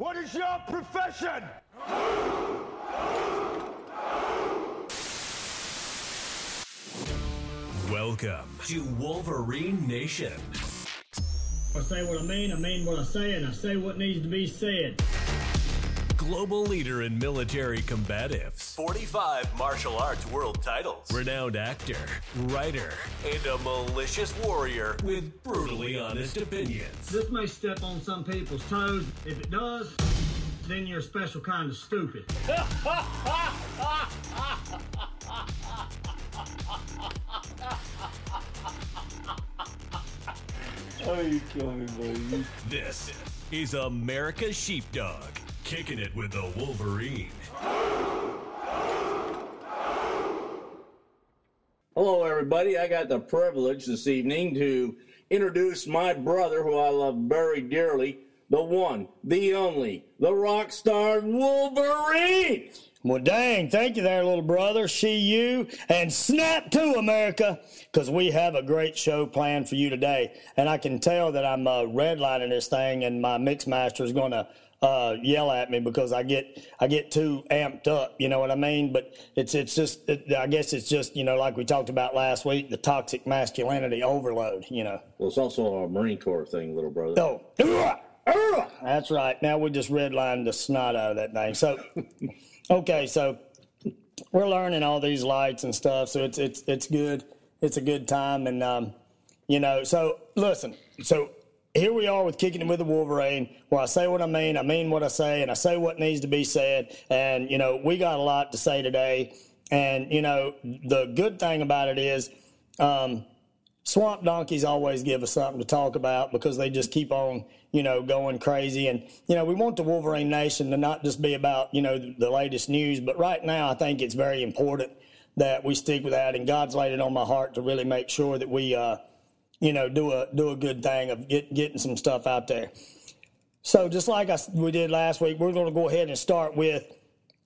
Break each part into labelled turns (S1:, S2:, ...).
S1: What is your profession?
S2: Welcome to Wolverine Nation.
S3: I say what I mean, I mean what I say, and I say what needs to be said.
S2: Global leader in military combatives, 45 martial arts world titles, renowned actor, writer, and a malicious warrior with brutally honest opinions.
S3: This may step on some people's toes. If it does, then you're a special kind of stupid.
S4: Oh, you kill me, buddy.
S2: This is America's Sheepdog, kicking it with the Wolverine.
S4: Hello, everybody. I got the privilege this evening to introduce my brother, who I love very dearly, the one, the only, the rock star Wolverine.
S3: Well, dang, thank you there, little brother. See you, and snap to America, because we have a great show planned for you today. And I can tell that I'm uh, redlining this thing, and my mix master is going to uh, yell at me because I get I get too amped up. You know what I mean? But it's it's just it, I guess it's just you know like we talked about last week, the toxic masculinity overload. You know.
S4: Well, it's also a Marine Corps thing, little brother.
S3: Oh, that's right. Now we just redlined the snot out of that thing. So, okay, so we're learning all these lights and stuff. So it's it's it's good. It's a good time, and um, you know. So listen. So here we are with kicking it with the Wolverine, where I say what I mean, I mean what I say, and I say what needs to be said. And you know, we got a lot to say today. And you know, the good thing about it is. Um, swamp donkeys always give us something to talk about because they just keep on, you know, going crazy. And, you know, we want the Wolverine Nation to not just be about, you know, the, the latest news, but right now I think it's very important that we stick with that. And God's laid it on my heart to really make sure that we, uh, you know, do a do a good thing of get, getting some stuff out there. So just like I, we did last week, we're going to go ahead and start with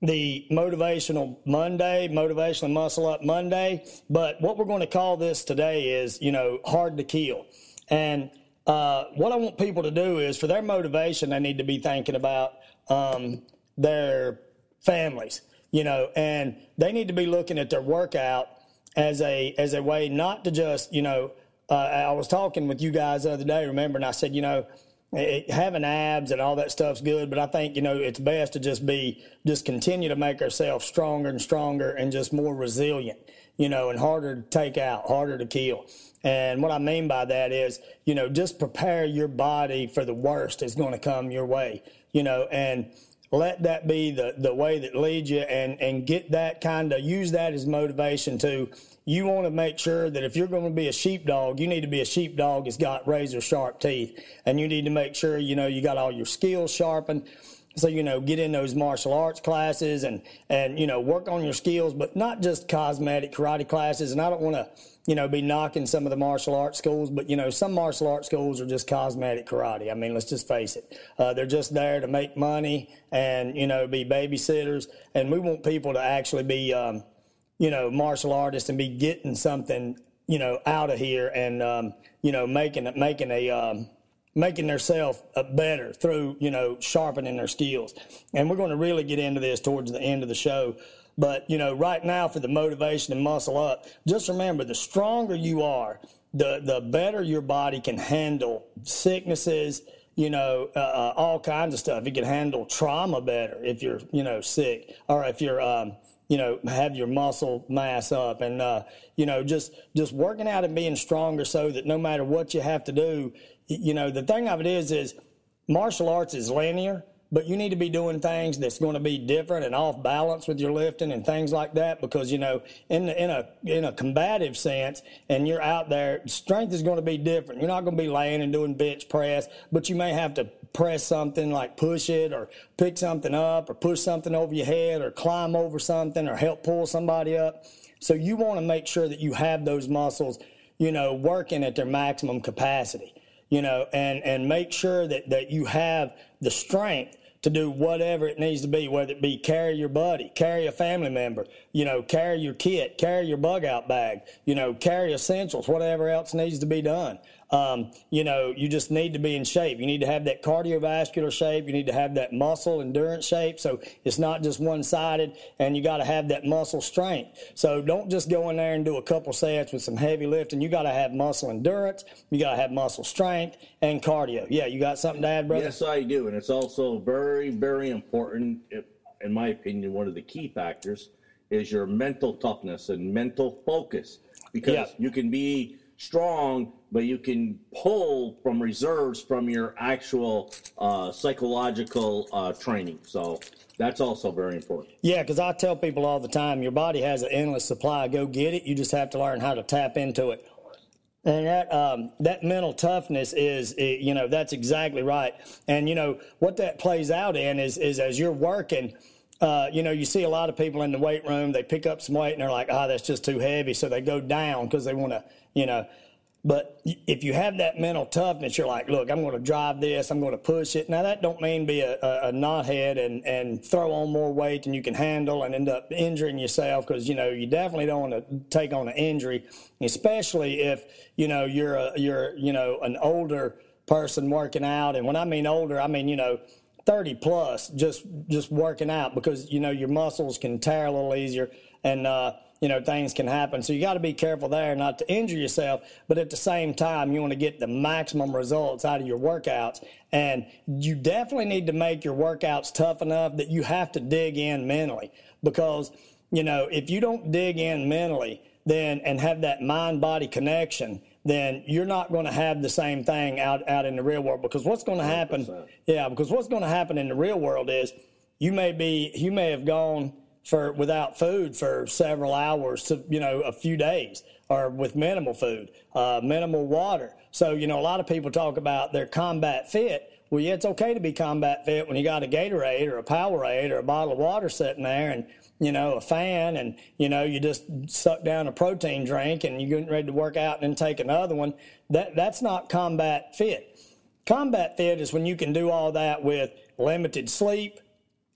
S3: the motivational Monday, motivational muscle up Monday. But what we're going to call this today is, you know, hard to kill. And uh, what I want people to do is for their motivation, they need to be thinking about um, their families, you know, and they need to be looking at their workout as a as a way not to just, you know, uh, I was talking with you guys the other day, remember, and I said, you know, it, having abs and all that stuff's good, but I think you know it's best to just be just continue to make ourselves stronger and stronger and just more resilient, you know, and harder to take out, harder to kill. And what I mean by that is, you know, just prepare your body for the worst is going to come your way, you know, and let that be the, the way that leads you and, and get that kind of use that as motivation to you want to make sure that if you're going to be a sheepdog, you need to be a sheepdog that's got razor sharp teeth. And you need to make sure, you know, you got all your skills sharpened. So, you know, get in those martial arts classes and, and, you know, work on your skills, but not just cosmetic karate classes. And I don't want to, you know, be knocking some of the martial arts schools, but, you know, some martial arts schools are just cosmetic karate. I mean, let's just face it. Uh, they're just there to make money and, you know, be babysitters. And we want people to actually be, um, you know, martial artists and be getting something, you know, out of here and, um, you know, making making a, um, making themselves better through, you know, sharpening their skills. And we're going to really get into this towards the end of the show. But, you know, right now for the motivation and muscle up, just remember the stronger you are, the, the better your body can handle sicknesses, you know, uh, uh, all kinds of stuff. It can handle trauma better if you're, you know, sick or if you're, um, you know have your muscle mass up and uh, you know just just working out and being stronger so that no matter what you have to do you know the thing of it is is martial arts is linear but you need to be doing things that's going to be different and off balance with your lifting and things like that because you know in in a in a combative sense and you're out there strength is going to be different. You're not going to be laying and doing bench press but you may have to press something like push it or pick something up or push something over your head or climb over something or help pull somebody up. So you want to make sure that you have those muscles you know working at their maximum capacity you know and and make sure that that you have the strength to do whatever it needs to be, whether it be carry your buddy, carry a family member, you know, carry your kit, carry your bug out bag, you know, carry essentials, whatever else needs to be done. Um, you know, you just need to be in shape. You need to have that cardiovascular shape. You need to have that muscle endurance shape. So it's not just one sided, and you got to have that muscle strength. So don't just go in there and do a couple sets with some heavy lifting. You got to have muscle endurance. You got to have muscle strength and cardio. Yeah, you got something to add, brother?
S4: Yes, I do. And it's also very, very important, in my opinion, one of the key factors is your mental toughness and mental focus because yeah. you can be strong, but you can pull from reserves from your actual uh, psychological uh, training. So that's also very important.
S3: Yeah, because I tell people all the time, your body has an endless supply. Go get it. You just have to learn how to tap into it. And that um, that mental toughness is, you know, that's exactly right. And you know what that plays out in is is as you're working. Uh, you know, you see a lot of people in the weight room. They pick up some weight and they're like, "Ah, oh, that's just too heavy," so they go down because they want to you know. But if you have that mental toughness, you're like, look, I'm going to drive this, I'm going to push it. Now that don't mean be a, a, a knothead and, and throw on more weight than you can handle and end up injuring yourself because you know you definitely don't want to take on an injury, especially if you know you're a, you're you know an older person working out. And when I mean older, I mean you know 30 plus just just working out because you know your muscles can tear a little easier and uh, you know, things can happen. So you got to be careful there not to injure yourself, but at the same time, you want to get the maximum results out of your workouts. And you definitely need to make your workouts tough enough that you have to dig in mentally because, you know, if you don't dig in mentally, then and have that mind body connection, then you're not going to have the same thing out, out in the real world because what's going to happen 100%. yeah because what's going to happen in the real world is you may be you may have gone for without food for several hours to you know a few days or with minimal food uh, minimal water. So you know a lot of people talk about their combat fit. Well yeah it's okay to be combat fit when you got a gatorade or a powerade or a bottle of water sitting there and you know a fan and you know you just suck down a protein drink and you're getting ready to work out and then take another one. That that's not combat fit. Combat fit is when you can do all that with limited sleep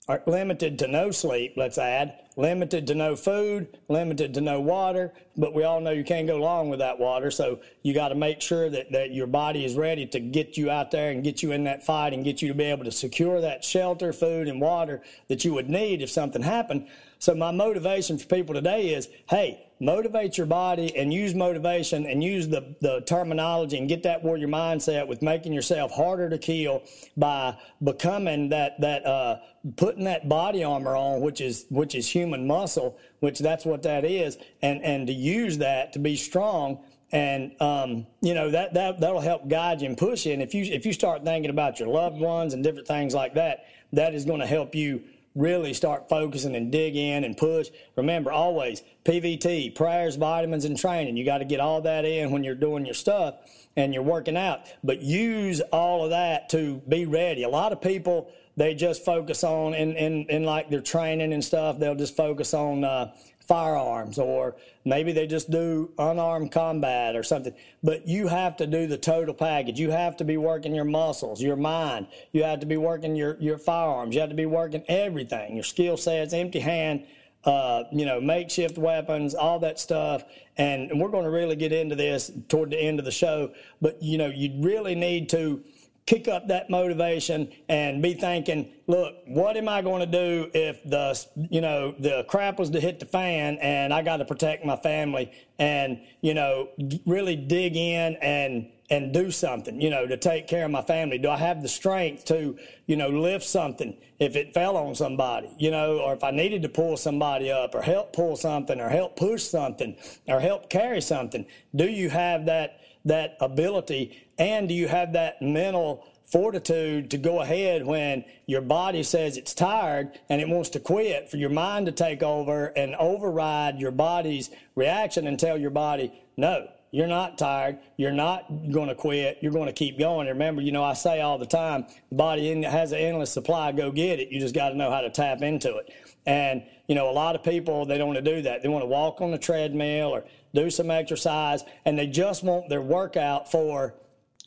S3: are limited to no sleep, let's add, limited to no food, limited to no water, but we all know you can't go long without water, so you got to make sure that, that your body is ready to get you out there and get you in that fight and get you to be able to secure that shelter, food, and water that you would need if something happened. So my motivation for people today is, hey, motivate your body and use motivation and use the, the terminology and get that warrior mindset with making yourself harder to kill by becoming that that uh, putting that body armor on which is which is human muscle which that's what that is and and to use that to be strong and um, you know that that that'll help guide you and push you. And if you if you start thinking about your loved ones and different things like that that is going to help you really start focusing and dig in and push. Remember, always PVT, prayers, vitamins, and training. You got to get all that in when you're doing your stuff and you're working out. But use all of that to be ready. A lot of people they just focus on in in, in like their training and stuff. They'll just focus on uh, firearms or maybe they just do unarmed combat or something. But you have to do the total package. You have to be working your muscles, your mind. You have to be working your, your firearms. You have to be working everything, your skill sets, empty hand, uh, you know, makeshift weapons, all that stuff. And, and we're going to really get into this toward the end of the show. But, you know, you really need to – kick up that motivation and be thinking, look, what am I going to do if the you know the crap was to hit the fan and I got to protect my family and you know really dig in and and do something, you know, to take care of my family? Do I have the strength to, you know, lift something if it fell on somebody, you know, or if I needed to pull somebody up or help pull something or help push something or help carry something? Do you have that that ability and do you have that mental fortitude to go ahead when your body says it's tired and it wants to quit for your mind to take over and override your body's reaction and tell your body, no, you're not tired. You're not going to quit. You're going to keep going. remember, you know, I say all the time, the body has an endless supply. Go get it. You just got to know how to tap into it. And, you know, a lot of people, they don't want to do that. They want to walk on the treadmill or do some exercise and they just want their workout for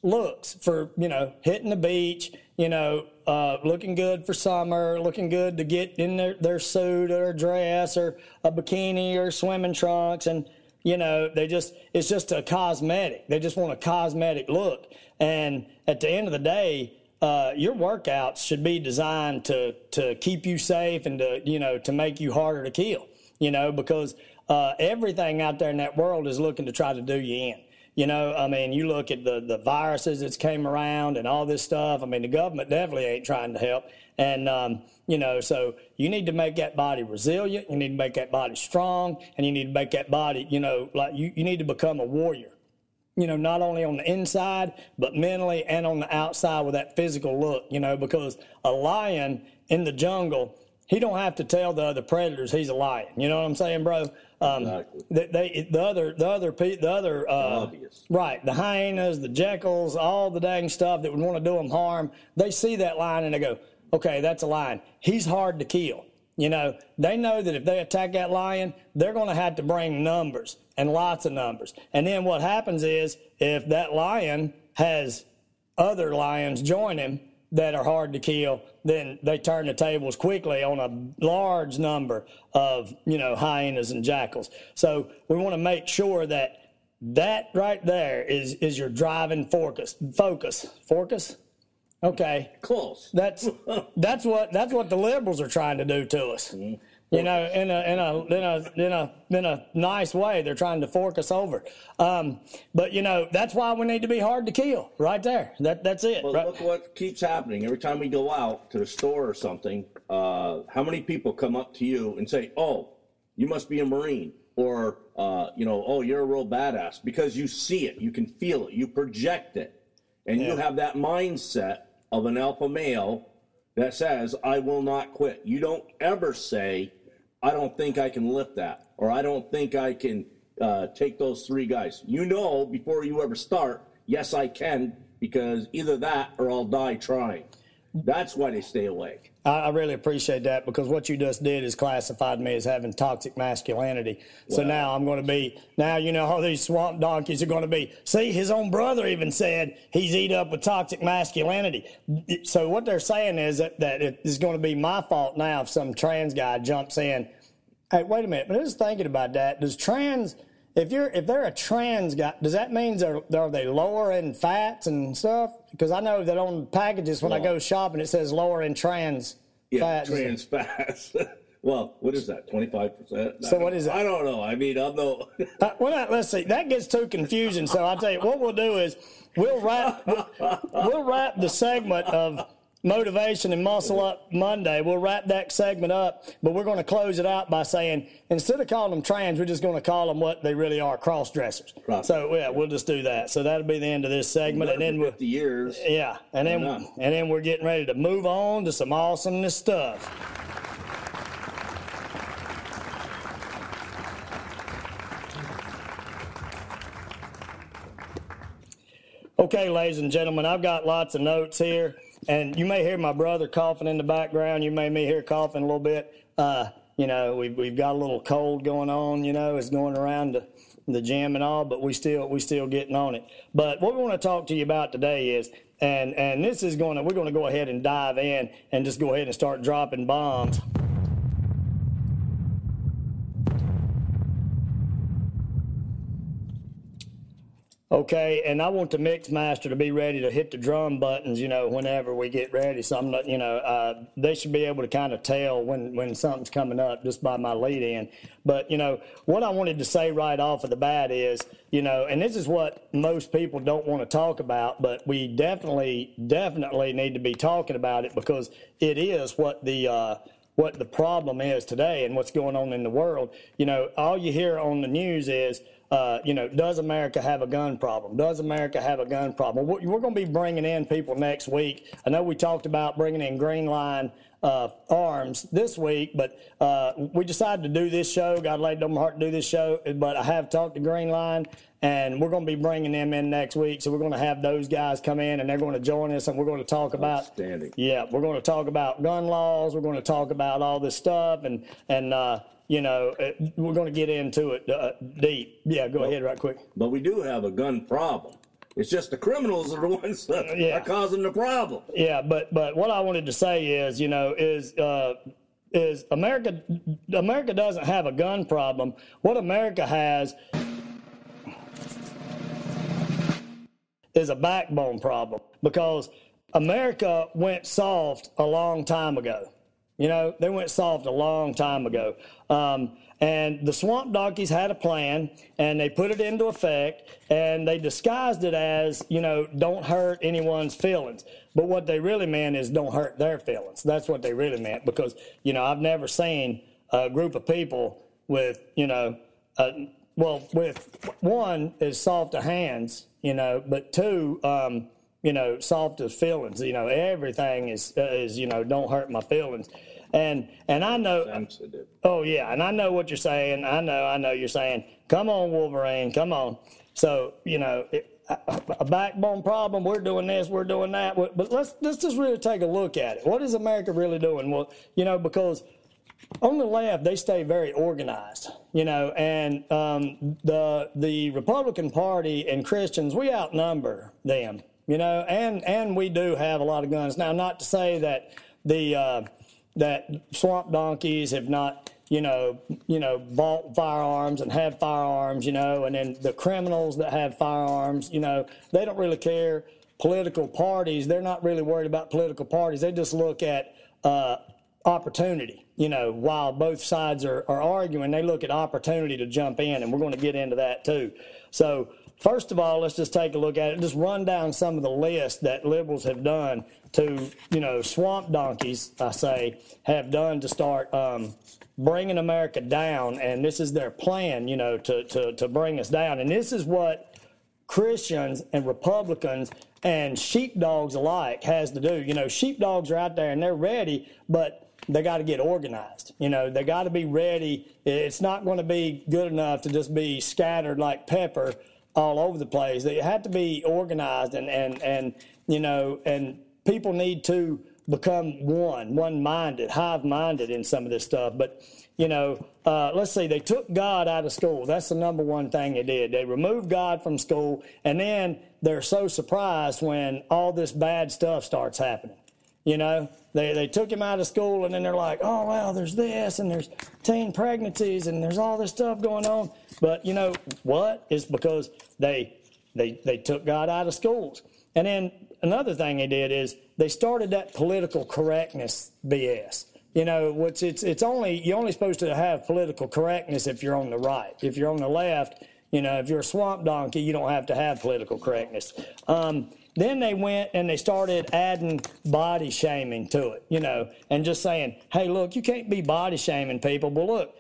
S3: looks for you know hitting the beach you know, uh, looking good for summer, looking good to get in their, their suit or dress or a bikini or swimming trunks. And, you know, they just, it's just a cosmetic. They just want a cosmetic look. And at the end of the day, uh, your workouts should be designed to, to keep you safe and to, you know, to make you harder to kill, you know, because uh, everything out there in that world is looking to try to do you in. You know, I mean, you look at the, the viruses that's came around and all this stuff. I mean, the government definitely ain't trying to help. And, um, you know, so you need to make that body resilient. You need to make that body strong. And you need to make that body, you know, like you, you need to become a warrior. You know, not only on the inside, but mentally and on the outside with that physical look, you know, because a lion in the jungle, he don't have to tell the other predators he's a lion. You know what I'm saying, bro? Um, exactly. they, they, the other, the other, the other, uh, right? The hyenas, the jackals, all the dang stuff that would want to do them harm. They see that lion and they go, "Okay, that's a lion. He's hard to kill." You know, they know that if they attack that lion, they're going to have to bring numbers and lots of numbers. And then what happens is, if that lion has other lions join him, that are hard to kill, then they turn the tables quickly on a large number of, you know, hyenas and jackals. So we want to make sure that that right there is is your driving focus. Focus. Focus. Okay.
S4: Close.
S3: That's that's what that's what the liberals are trying to do to us. Mm-hmm you know, in a in a in a in a in a nice way. They're trying to fork us over. Um, but you know, that's why we need to be hard to kill. Right there. That that's it.
S4: Well,
S3: right?
S4: look what keeps happening every time we go out to the store or something. Uh, how many people come up to you and say, "Oh, you must be a Marine," or uh, you know, "Oh, you're a real badass," because you see it, you can feel it, you project it, and yeah. you have that mindset of an alpha male that says, "I will not quit." You don't ever say I don't think I can lift that, or I don't think I can uh, take those three guys. You know, before you ever start, yes, I can, because either that or I'll die trying. That's why they stay awake.
S3: I, really appreciate that because what you just did is classified me as having toxic masculinity. So now I'm going to be, now you know how these swamp donkeys are going to be. See, his own brother even said he's eat up with toxic masculinity. So what they're saying is that, that it is going to be my fault now if some trans guy jumps in. Hey, wait a minute. But I was thinking about that. Does trans, if you're if they're a trans guy, does that mean they're are they lower in fats and stuff? Because I know that on packages when I go shopping it says lower in trans
S4: yeah,
S3: fats.
S4: trans fats. well, what is that? Twenty five percent.
S3: So what is that?
S4: I don't know. I mean, I'm no.
S3: uh, well, let's see. That gets too confusing. So I'll tell you what we'll do is we'll wrap we'll, we'll wrap the segment of motivation and muscle up Monday. We'll wrap that segment up, but we're going to close it out by saying instead of calling them trans, we're just going to call them what they really are, cross dressers. Right. So yeah, we'll just do that. So that'll be the end of this segment, and then we'll
S4: years.
S3: Yeah, and then and then we're getting ready to move on to some awesomeness stuff. Okay, ladies and gentlemen, I've got lots of notes here. And you may hear my brother coughing in the background. You may me hear coughing a little bit. Uh, you know, we've, we've got a little cold going on, you know, it's going around the, the gym and all, but we still, we still getting on it. But what we want to talk to you about today is, and, and this is going to, we're going to go ahead and dive in and just go ahead and start dropping bombs. Okay, and I want the mix master to be ready to hit the drum buttons, you know, whenever we get ready. So I'm not, you know, uh, they should be able to kind of tell when, when something's coming up just by my lead in. But, you know, what I wanted to say right off of the bat is, you know, and this is what most people don't want to talk about, but we definitely, definitely need to be talking about it because it is what the, uh, what the problem is today and what's going on in the world. You know, all you hear on the news is, uh, you know, does America have a gun problem? Does America have a gun problem? We're, we're going to be bringing in people next week. I know we talked about bringing in Green Line uh, Arms this week, but uh, we decided to do this show. God laid on my heart to do this show, but I have talked to Green Line, and we're going to be bringing them in next week. So we're going to have those guys come in, and they're going to join us, and we're going to talk about. Yeah, we're going to talk about gun laws. We're going to talk about all this stuff, and and uh, you know, uh, we're going to get into it uh, deep. Yeah, go ahead right quick.
S4: But we do have a gun problem. It's just the criminals are the ones that
S3: Yeah.
S4: are causing the problem.
S3: Yeah, but but what I wanted to say is, you know, is uh, is America America doesn't have a gun problem. What America has is a backbone problem because America went soft a long time ago. You know, they went soft a long time ago. Um, and the swamp donkeys had a plan and they put it into effect and they disguised it as, you know, don't hurt anyone's feelings. But what they really meant is don't hurt their feelings. That's what they really meant because, you know, I've never seen a group of people with, you know, uh, well, with one is soft of hands, you know, but two, um, you know, soft as feelings. You know, everything is is you know, don't hurt my feelings. And and I know,
S4: Sensitive.
S3: oh yeah, and I know what you're saying. I know, I know you're saying, come on, Wolverine, come on. So you know, it, a, a backbone problem. We're doing this, we're doing that. But let's let's just really take a look at it. What is America really doing? Well, you know, because on the left they stay very organized you know and um, the the republican party and christians we outnumber them you know and and we do have a lot of guns now not to say that the uh, that swamp donkeys have not you know you know bought firearms and have firearms you know and then the criminals that have firearms you know they don't really care political parties they're not really worried about political parties they just look at uh, opportunity. You know, while both sides are, are arguing, they look at opportunity to jump in, and we're going to get into that too. So, first of all, let's just take a look at it. Just run down some of the lists that liberals have done to, you know, swamp donkeys, I say, have done to start um, bringing America down. And this is their plan, you know, to, to, to bring us down. And this is what Christians and Republicans and sheepdogs alike has to do. You know, sheepdogs are out there and they're ready, but they got to get organized. You know, they got to be ready. It's not going to be good enough to just be scattered like pepper all over the place. They have to be organized and and and you know, and people need to become one, one-minded, hive-minded in some of this stuff. But you know, uh, let's see, they took God out of school. That's the number one thing they did. They removed God from school, and then they're so surprised when all this bad stuff starts happening. You know, they, they took him out of school and then they're like, oh, well, there's this and there's teen pregnancies and there's all this stuff going on. But, you know, what? It's because they, they, they took God out of schools. And then another thing they did is they started that political correctness BS. You know, which it's, it's only, you're only supposed to have political correctness if you're on the right. If you're on the left, you know, if you're a swamp donkey, you don't have to have political correctness. Um, then they went and they started adding body shaming to it, you know, and just saying, hey, look, you can't be body shaming people. But look,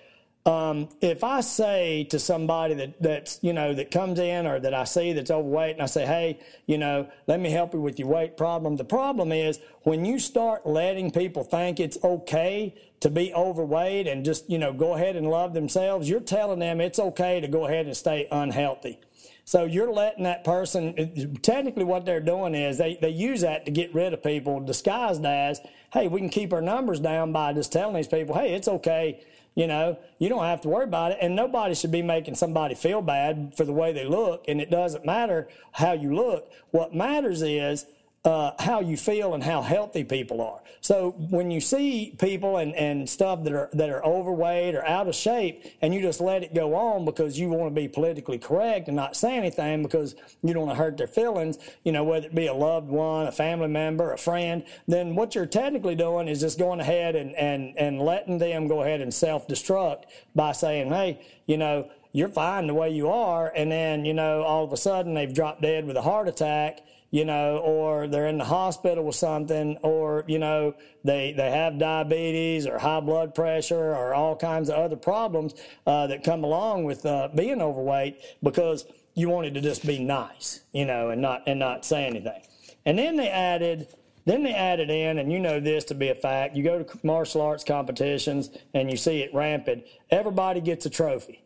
S3: um, if I say to somebody that that's you know that comes in or that I see that's overweight and I say, hey, you know, let me help you with your weight problem. The problem is when you start letting people think it's okay to be overweight and just you know go ahead and love themselves, you're telling them it's okay to go ahead and stay unhealthy. So you're letting that person, technically what they're doing is they, they use that to get rid of people disguised as, hey, we can keep our numbers down by just telling these people, hey, it's okay. You know, you don't have to worry about it. And nobody should be making somebody feel bad for the way they look. And it doesn't matter how you look. What matters is uh, how you feel and how healthy people are. So when you see people and, and stuff that are that are overweight or out of shape, and you just let it go on because you want to be politically correct and not say anything because you don't want to hurt their feelings, you know, whether it be a loved one, a family member, a friend, then what you're technically doing is just going ahead and and and letting them go ahead and self destruct by saying, hey, you know. You're fine the way you are, and then you know all of a sudden they've dropped dead with a heart attack, you know, or they're in the hospital with something, or, you know, they, they have diabetes or high blood pressure or all kinds of other problems uh, that come along with uh, being overweight because you wanted to just be nice, you know, and not, and not say anything. And then they added, then they added in, and you know this to be a fact, you go to martial arts competitions and you see it rampant, everybody gets a trophy.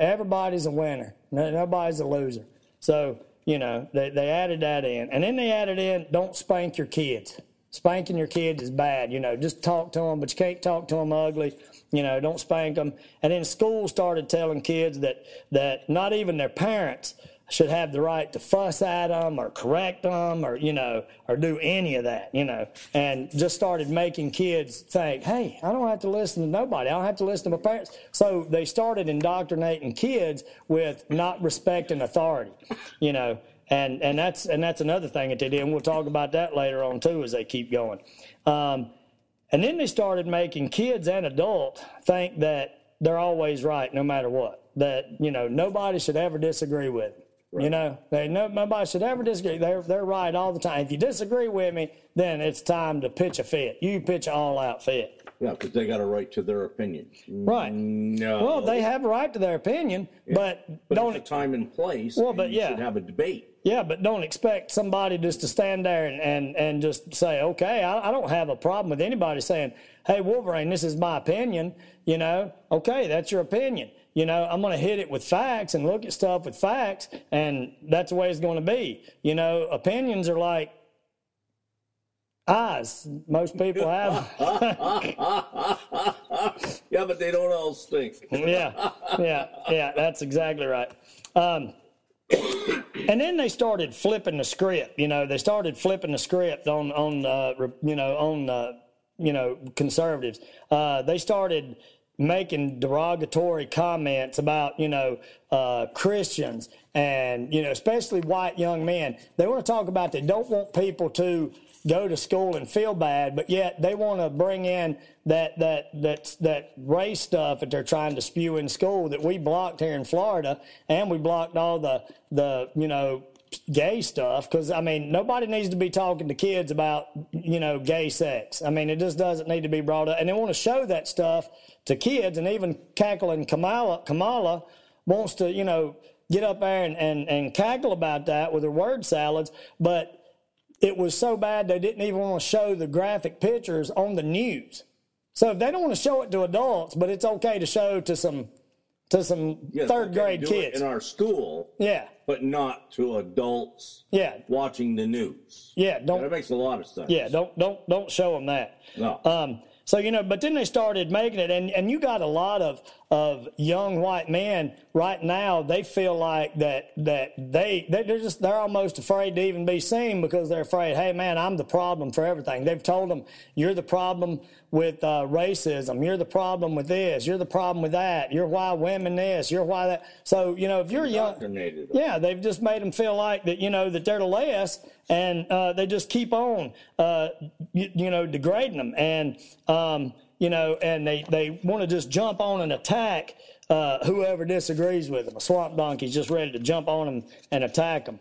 S3: Everybody's a winner. Nobody's a loser. So, you know, they, they added that in. And then they added in, don't spank your kids. Spanking your kids is bad. You know, just talk to them, but you can't talk to them ugly. You know, don't spank them. And then schools started telling kids that, that not even their parents should have the right to fuss at them or correct them or you know or do any of that you know and just started making kids think hey i don't have to listen to nobody. I don't have to listen to my parents. So they started indoctrinating kids with not respecting authority you know and and that's and that's another thing that they did and we'll talk about that later on too as they keep going. Um, and then they started making kids and adults think that they're always right no matter what that you know nobody should ever disagree with them Right. You know, they no, nobody should ever disagree. They're they're right all the time. If you disagree with me, then it's time to pitch a fit. You pitch an all out fit.
S4: Yeah, because they got a right to their opinion.
S3: Right.
S4: No.
S3: Well, they have a right to their opinion, yeah. but,
S4: but
S3: don't
S4: a time and place.
S3: Well,
S4: and
S3: but yeah,
S4: have a debate.
S3: Yeah, but don't expect somebody just to stand there and, and, and just say, okay, I, I don't have a problem with anybody saying, hey, Wolverine, this is my opinion. You know, okay, that's your opinion you know, I'm going to hit it with facts and look at stuff with facts, and that's the way it's going to be. You know, opinions are like eyes. Most people have.
S4: yeah, but they don't all stink.
S3: yeah, yeah, yeah. That's exactly right. Um, and then they started flipping the script. You know, they started flipping the script on on uh, you know on uh, you know conservatives. Uh, they started making derogatory comments about you know uh, Christians and you know especially white young men. They want to talk about they don't want people to go to school and feel bad, but yet they want to bring in that that that that race stuff that they're trying to spew in school that we blocked here in Florida, and we blocked all the the you know gay stuff because I mean nobody needs to be talking to kids about you know gay sex. I mean it just doesn't need to be brought up, and they want to show that stuff to kids, and even cackling Kamala Kamala wants to you know get up there and, and, and cackle about that with her word salads, but it was so bad they didn't even want to show the graphic pictures on the news. So if they don't want to show it to adults, but it's okay to show to some to some third grade kids
S4: in our school.
S3: Yeah,
S4: but not to adults.
S3: Yeah,
S4: watching the news.
S3: Yeah, don't.
S4: That makes a lot of sense.
S3: Yeah, don't don't don't show them that.
S4: No.
S3: Um. So you know, but then they started making it, and and you got a lot of of young white men right now. They feel like that that they they're just they're almost afraid to even be seen because they're afraid. Hey, man, I'm the problem for everything. They've told them you're the problem with uh, racism. You're the problem with this. You're the problem with that. You're why women this. You're why that. So you know, if you're young, yeah, they've just made them feel like that. You know that they're the less, and uh, they just keep on, uh, you, you, know, degrading them, and um, you know, and they they want to just jump on and attack. Uh, whoever disagrees with them, a swamp donkey's just ready to jump on them and attack them.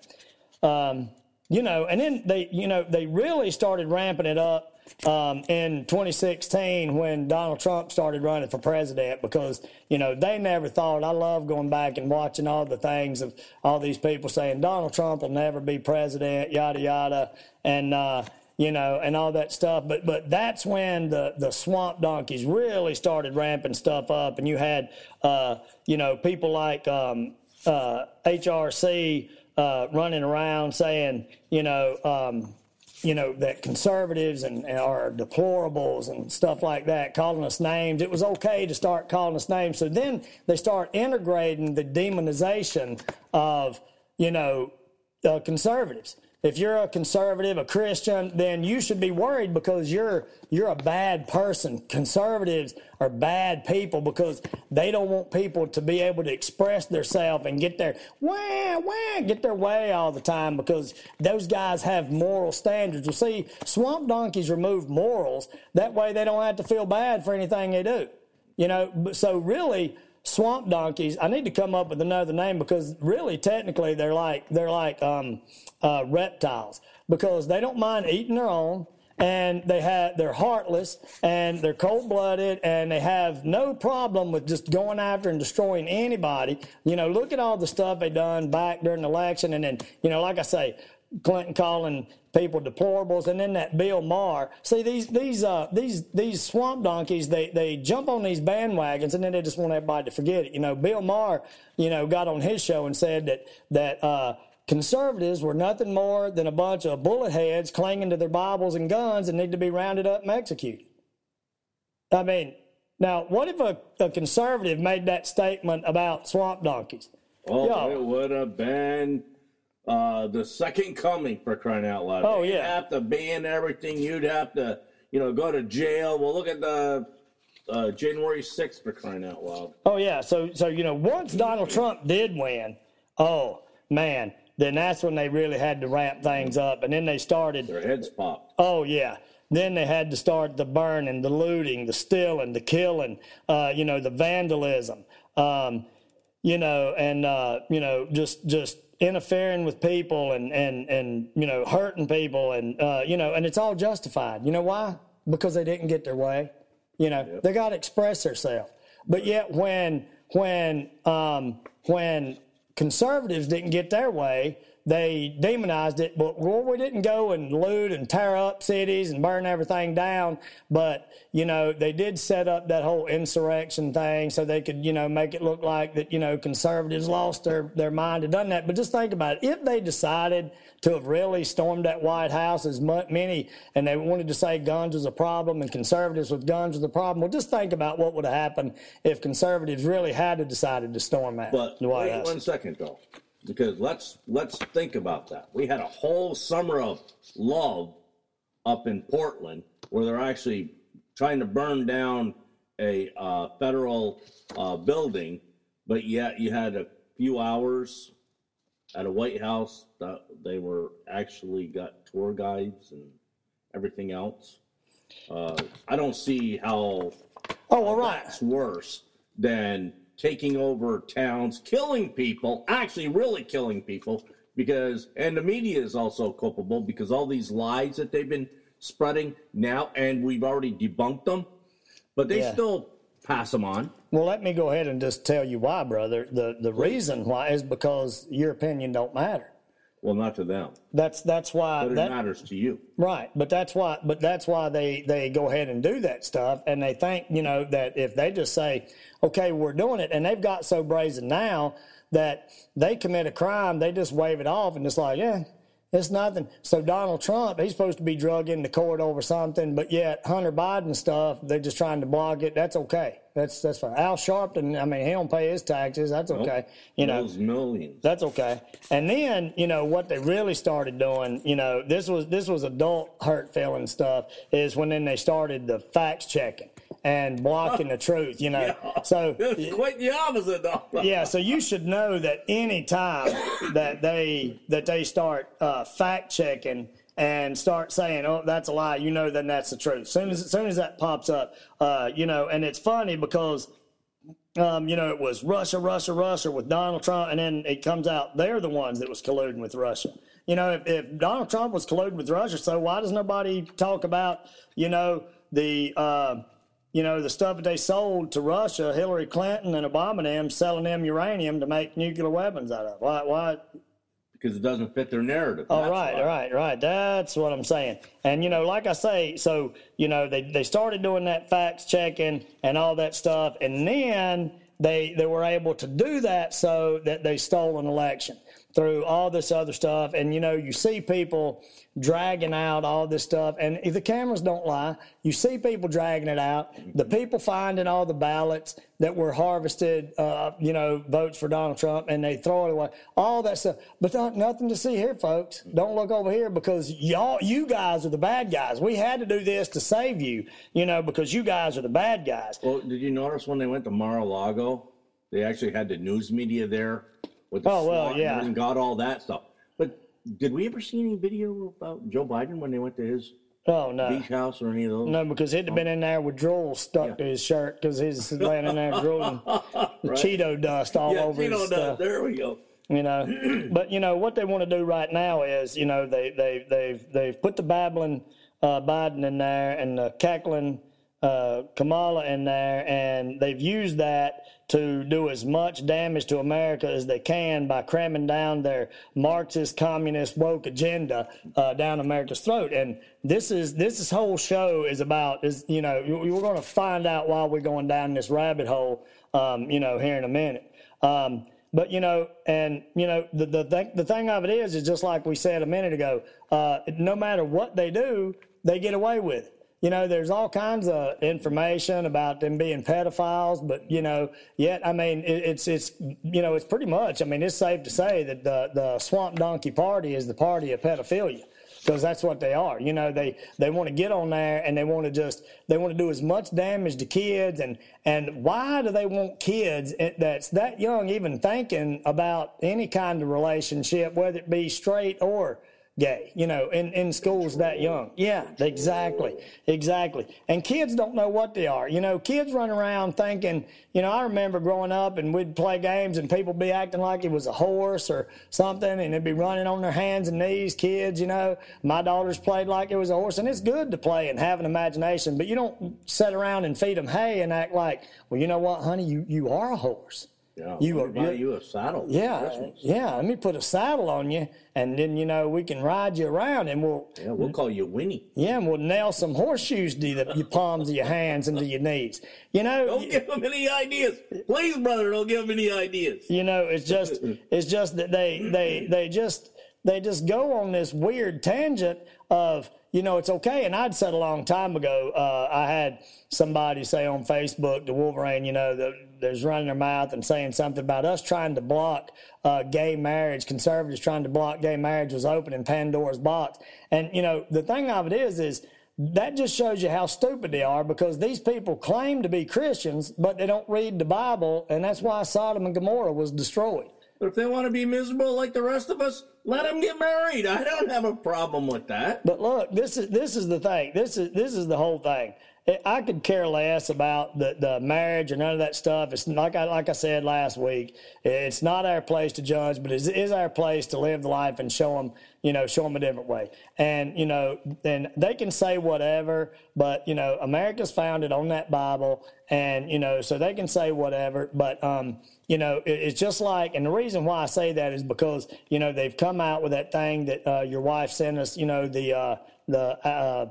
S3: Um, you know, and then they, you know, they really started ramping it up um, in 2016 when Donald Trump started running for president because, you know, they never thought. I love going back and watching all the things of all these people saying Donald Trump will never be president, yada, yada. And, uh, you know, and all that stuff. But but that's when the the swamp donkeys really started ramping stuff up, and you had uh, you know people like um, uh, HRC uh, running around saying, you know. Um, you know, that conservatives and, and, are deplorables and stuff like that, calling us names. It was okay to start calling us names. So then they start integrating the demonization of, you know, uh, conservatives if you're a conservative, a Christian, then you should be worried because you're you're a bad person. Conservatives are bad people because they don't want people to be able to express themselves and get their wah wah get their way all the time because those guys have moral standards. You see, swamp donkeys remove morals. That way they don't have to feel bad for anything they do. You know, so really swamp donkeys. I need to come up with another name because really, technically, they're like they're like um, uh, reptiles because they don't mind eating their own and they have they're heartless and they're cold blooded and they have no problem with just going after and destroying anybody. You know, look at all the stuff they done back during the election and then you know, like I say, Clinton calling people deplorables, and then that Bill Maher. See these these uh, these these swamp donkeys. They they jump on these bandwagons, and then they just want everybody to forget it. You know, Bill Maher, you know, got on his show and said that that. Uh, conservatives were nothing more than a bunch of bullet heads clinging to their Bibles and guns and need to be rounded up and executed. I mean, now, what if a, a conservative made that statement about swamp donkeys?
S4: Oh,
S3: Yo.
S4: it would have been uh, the second coming for crying out loud.
S3: Oh,
S4: You'd
S3: yeah.
S4: have to ban everything. You'd have to, you know, go to jail. Well, look at the uh, January 6th for crying out loud.
S3: Oh yeah, so so you know once Donald Trump did win, oh man, then that's when they really had to ramp things up, and then they started.
S4: Their heads popped.
S3: Oh yeah. Then they had to start the burning, the looting, the stealing, the killing, uh, you know, the vandalism, um, you know, and uh, you know, just just interfering with people and and and you know, hurting people, and uh, you know, and it's all justified. You know why? Because they didn't get their way. You know, they got to express themselves. But yet, when when um, when conservatives didn't get their way, they demonized it. But well, we didn't go and loot and tear up cities and burn everything down. But you know, they did set up that whole insurrection thing so they could you know make it look like that you know conservatives lost their their mind and done that. But just think about it: if they decided to have really stormed that White House as many, and they wanted to say guns was a problem and conservatives with guns was a problem. Well, just think about what would have happened if conservatives really had to decided to storm that
S4: But wait
S3: House.
S4: one second, though, because let's let's think about that. We had a whole summer of love up in Portland, where they're actually trying to burn down a uh, federal uh, building, but yet you had a few hours at a White House that they were actually got tour guides and everything else. Uh, I don't see how
S3: oh, all right.
S4: that's worse than taking over towns, killing people, actually really killing people, because and the media is also culpable because all these lies that they've been spreading now, and we've already debunked them, but they
S3: Yeah.
S4: still pass them on.
S3: Well, let me go ahead and just tell you why, brother. The the reason why is because your opinion don't matter.
S4: Well, not to them,
S3: That's that's why
S4: but it
S3: that,
S4: matters to you.
S3: Right, but that's why. But that's why they they go ahead and do that stuff, and they think you know that if they just say, "Okay, we're doing it," and they've got so brazen now that they commit a crime, they just wave it off and it's like, yeah, it's nothing. So Donald Trump, he's supposed to be drug into court over something, but yet Hunter Biden stuff, they're just trying to block it. That's okay. That's that's fine. Al Sharpton, I mean, he don't pay his taxes. That's okay. You know,
S4: Those millions.
S3: that's okay. And then, you know, what they really started doing, you know, this was this was adult hurt feeling stuff, is when then they started the facts checking and blocking the truth, you know. So
S4: It's quite the opposite, though.
S3: yeah, so you should know that any time that they that they start uh, fact checking and start saying, "Oh, that's a lie," you know, then that's the truth. Soon as soon as that pops up, uh, you know, and it's funny because. Um, you know, it was Russia, Russia, Russia with Donald Trump, and then it comes out they're the ones that was colluding with Russia. You know, if, if Donald Trump was colluding with Russia, so why does nobody talk about, you know, the uh, you know, the stuff that they sold to Russia, Hillary Clinton and Obama them selling them uranium to make nuclear weapons out of. Why? Why?
S4: Because it doesn't fit their narrative. That's
S3: right, right, right. That's what I'm saying. And you know, like I say, so you know, they they started doing that facts checking and all that stuff, and then they they were able to do that so that they stole an election through all this other stuff. And you know, you see people dragging out all this stuff, and if the cameras don't lie, you see people dragging it out. The people finding all the ballots that were harvested, uh, you know, votes for Donald Trump, and they throw it away. All that stuff, but not, nothing to see here, folks. Don't look over here because y'all, you guys are the bad guys. We had to do this to save you, you know, because you guys are the bad guys.
S4: Well, did you notice when they went to Mar-a-Lago, they actually had the news media there with the
S3: Oh, well, yeah.
S4: and got all that stuff. But did we ever see any video about Joe Biden when they went to his
S3: Oh no.
S4: beach house or any of those?
S3: No, because he'd have been in there with drool stuck to his shirt because he's laying in there drooling, Cheeto dust all
S4: yeah,
S3: over
S4: you
S3: his
S4: know,
S3: stuff.
S4: there we go.
S3: you know. but you know what they want to do right now is, you know, they they they've they've put the babbling uh, Biden in there and the cackling uh, Kamala in there, and they've used that to do as much damage to America as they can by cramming down their Marxist, communist, woke agenda uh, down America's throat. And this is this is whole show is about is you know we're going to find out why we're going down this rabbit hole, um, you know, here in a minute. Um, but you know, and you know, the the thing, the thing of it is, is just like we said a minute ago. Uh, no matter what they do, they get away with it. You know, there's all kinds of information about them being pedophiles, but you know, yet I mean, it, it's it's you know, it's pretty much. I mean, it's safe to say that the the Swamp Donkey Party is the party of pedophilia because that's what they are. You know, they they want to get on there and they want to just they want to do as much damage to kids and and why do they want kids that's that young even thinking about any kind of relationship, whether it be straight or gay, you know, in, in schools that young. Yeah, exactly. Exactly. And kids don't know what they are. You know, kids run around thinking, you know, I remember growing up and we'd play games and people be acting like it was a horse or something and they'd be running on their hands and knees, kids, you know. My daughters played like it was a horse and it's good to play and have an imagination, but you don't sit around and feed them hay and act like, well, you know what, honey, you, you are a horse.
S4: Yeah, you are buy you a saddle.
S3: Yeah, yeah. Let me put a saddle on you, and then you know we can ride you around, and we'll
S4: yeah we'll call you Winnie.
S3: Yeah, and we'll nail some horseshoes to the, your palms of your hands and to your knees. You know,
S4: don't give them any ideas, please, brother. Don't give them any ideas.
S3: You know, it's just it's just that they they they just they just go on this weird tangent of you know, it's okay. And I'd said a long time ago, uh, I had somebody say on Facebook to Wolverine, you know, the, there's running their mouth and saying something about us trying to block uh, gay marriage, conservatives trying to block gay marriage was opening Pandora's box. And, you know, the thing of it is, is that just shows you how stupid they are because these people claim to be Christians, but they don't read the Bible. And that's why Sodom and Gomorrah was destroyed.
S4: But if they want to be miserable like the rest of us, let them get married. I don't have a problem with that.
S3: But look, this is this is the thing. This is this is the whole thing. I could care less about the, the marriage or none of that stuff. It's like I like I said last week. It's not our place to judge, but it is our place to live the life and show them, you know, show them a different way. And you know, and they can say whatever, but you know, America's founded on that Bible, and you know, so they can say whatever. But um, you know, it, it's just like, and the reason why I say that is because you know they've come out with that thing that uh, your wife sent us. You know, the uh, the uh,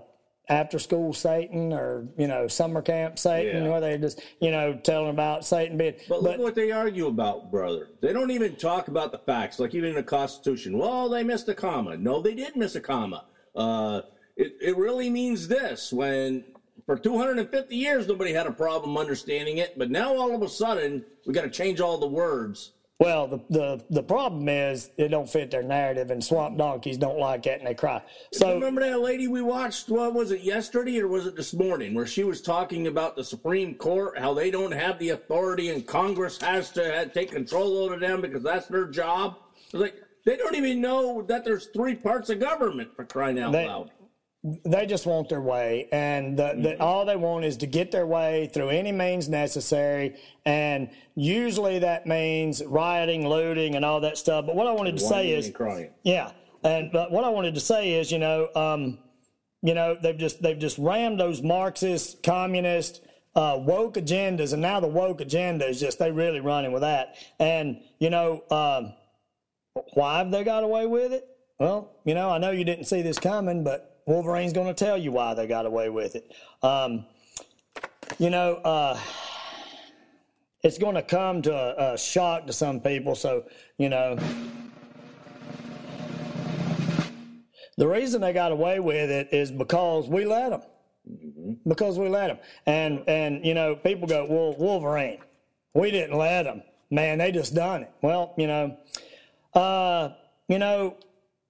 S3: after school Satan or you know summer camp Satan, yeah. where they just you know telling about Satan being.
S4: But, but look what they argue about, brother. They don't even talk about the facts, like even in the Constitution. Well, they missed a comma. No, they did miss a comma. Uh, it it really means this when. For 250 years, nobody had a problem understanding it, but now all of a sudden, we got to change all the words
S3: well, the, the the problem is it don't fit their narrative, and swamp donkeys don't like that, and they cry. So
S4: remember that lady we watched? What was it yesterday or was it this morning? Where she was talking about the Supreme Court, how they don't have the authority, and Congress has to have, take control over them because that's their job. Like they don't even know that there's three parts of government for crying out they, loud
S3: they just want their way, and the, the, mm-hmm. all they want is to get their way through any means necessary. And usually that means rioting, looting, and all that stuff. But what I wanted to say is, yeah, and but what I wanted to say is, you know, um, you know, they've just they've just rammed those Marxist, communist, uh, woke agendas, and now the woke agenda is just they really running with that. And you know, um, why have they got away with it? Well, you know, I know you didn't see this coming, but Wolverine's going to tell you why they got away with it. Um, you know, uh, it's going to come to a, a shock to some people. So, you know, the reason they got away with it is because we let them. Mm-hmm. Because we let them. And, and, you know, people go, well, Wolverine, we didn't let them. Man, they just done it. Well, you know, uh, you know,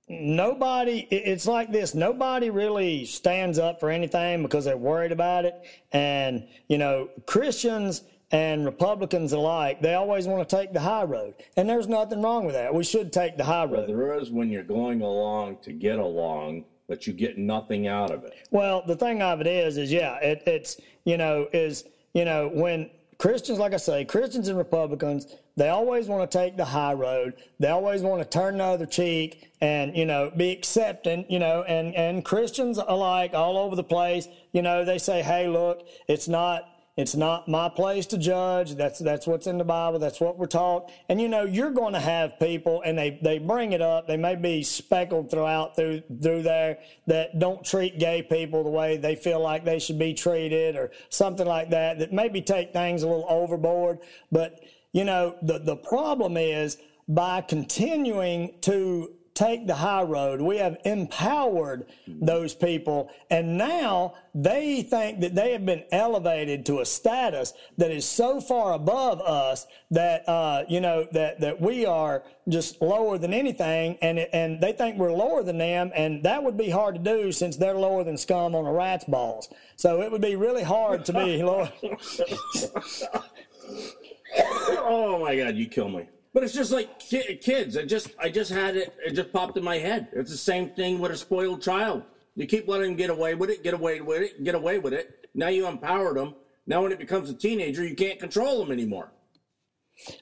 S3: nobody it's like this. Nobody really stands up for anything because they're worried about it. And you know christians and republicans alike they always want to take the high road. And there's nothing wrong with that. We should take the high road.
S4: there is when you're going along to get along but you get nothing out of it.
S3: Well the thing of it is is yeah it, it's you know is you know when Christians, like I say, Christians and Republicans, they always want to take the high road. They always want to turn the other cheek and, you know, be accepting, you know, and, and Christians alike all over the place, you know, they say, hey, look, it's not it's not my place to judge. That's that's what's in the Bible. That's what we're taught. And you know, you're going to have people, and they they bring it up. They may be speckled throughout through through there that don't treat gay people the way they feel like they should be treated, or something like that. That maybe take things a little overboard. But you know, the the problem is by continuing to take the high road. We have empowered those people. And now they think that they have been elevated to a status that is so far above us that, uh, you know, that, that we are just lower than anything. And, and they think we're lower than them. And that would be hard to do since they're lower than scum on a rat's balls. So it would be really hard to be lower.
S4: oh my God, you kill me. But it's just like ki- kids. I just, I just had it. It just popped in my head. It's the same thing with a spoiled child. You keep letting them get away with it, get away with it, get away with it. Now you empowered them. Now when it becomes a teenager, you can't control them anymore.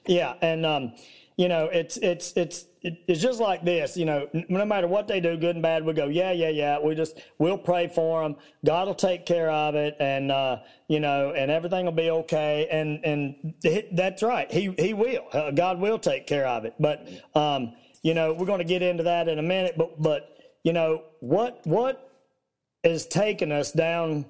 S3: Yeah, and um, you know, it's it's it's it's just like this. You know, no matter what they do, good and bad, we go, yeah, yeah, yeah. We just we'll pray for them. God will take care of it, and uh, you know, and everything will be okay. And and that's right. He he will. Uh, God will take care of it. But um, you know, we're going to get into that in a minute. But but you know what what is taking us down,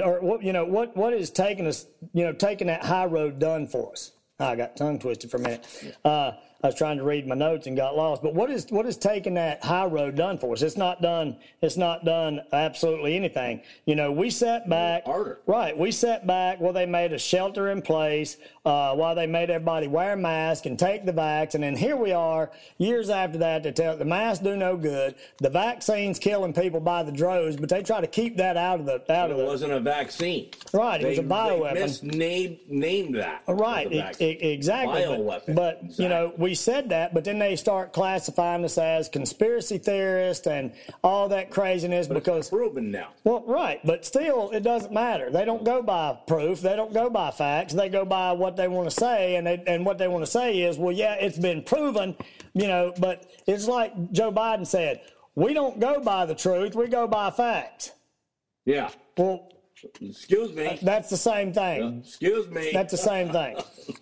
S3: or what you know what what is taking us you know taking that high road done for us. I got tongue twisted for a minute. Uh, I was trying to read my notes and got lost. But what is what is taking that high road done for us? It's not done. It's not done absolutely anything. You know, we sat back.
S4: Harder.
S3: Right. We sat back. Well, they made a shelter in place uh, while they made everybody wear a mask and take the vax. And then here we are, years after that, to tell the masks do no good. The vaccine's killing people by the droves, but they try to keep that out of the out
S4: It
S3: of the.
S4: wasn't a vaccine.
S3: Right, it was a bioweapon.
S4: They misnamed named that.
S3: Right,
S4: as a vaccine.
S3: e- exactly. But-
S4: Bioweapon.
S3: But, you know,
S4: Exactly.
S3: We said that, but then they start classifying us as conspiracy theorists and all that craziness because,
S4: proven now.
S3: well, right, but still, it doesn't matter. They don't go by proof. They don't go by facts. They go by what they want to say, and they, and what they want to say is, well, yeah, it's been proven, you know. But it's like Joe Biden said, we don't go by the truth. We go by facts.
S4: Yeah.
S3: Well,
S4: Excuse me.
S3: that's the same thing.
S4: Excuse me.
S3: That's the same thing.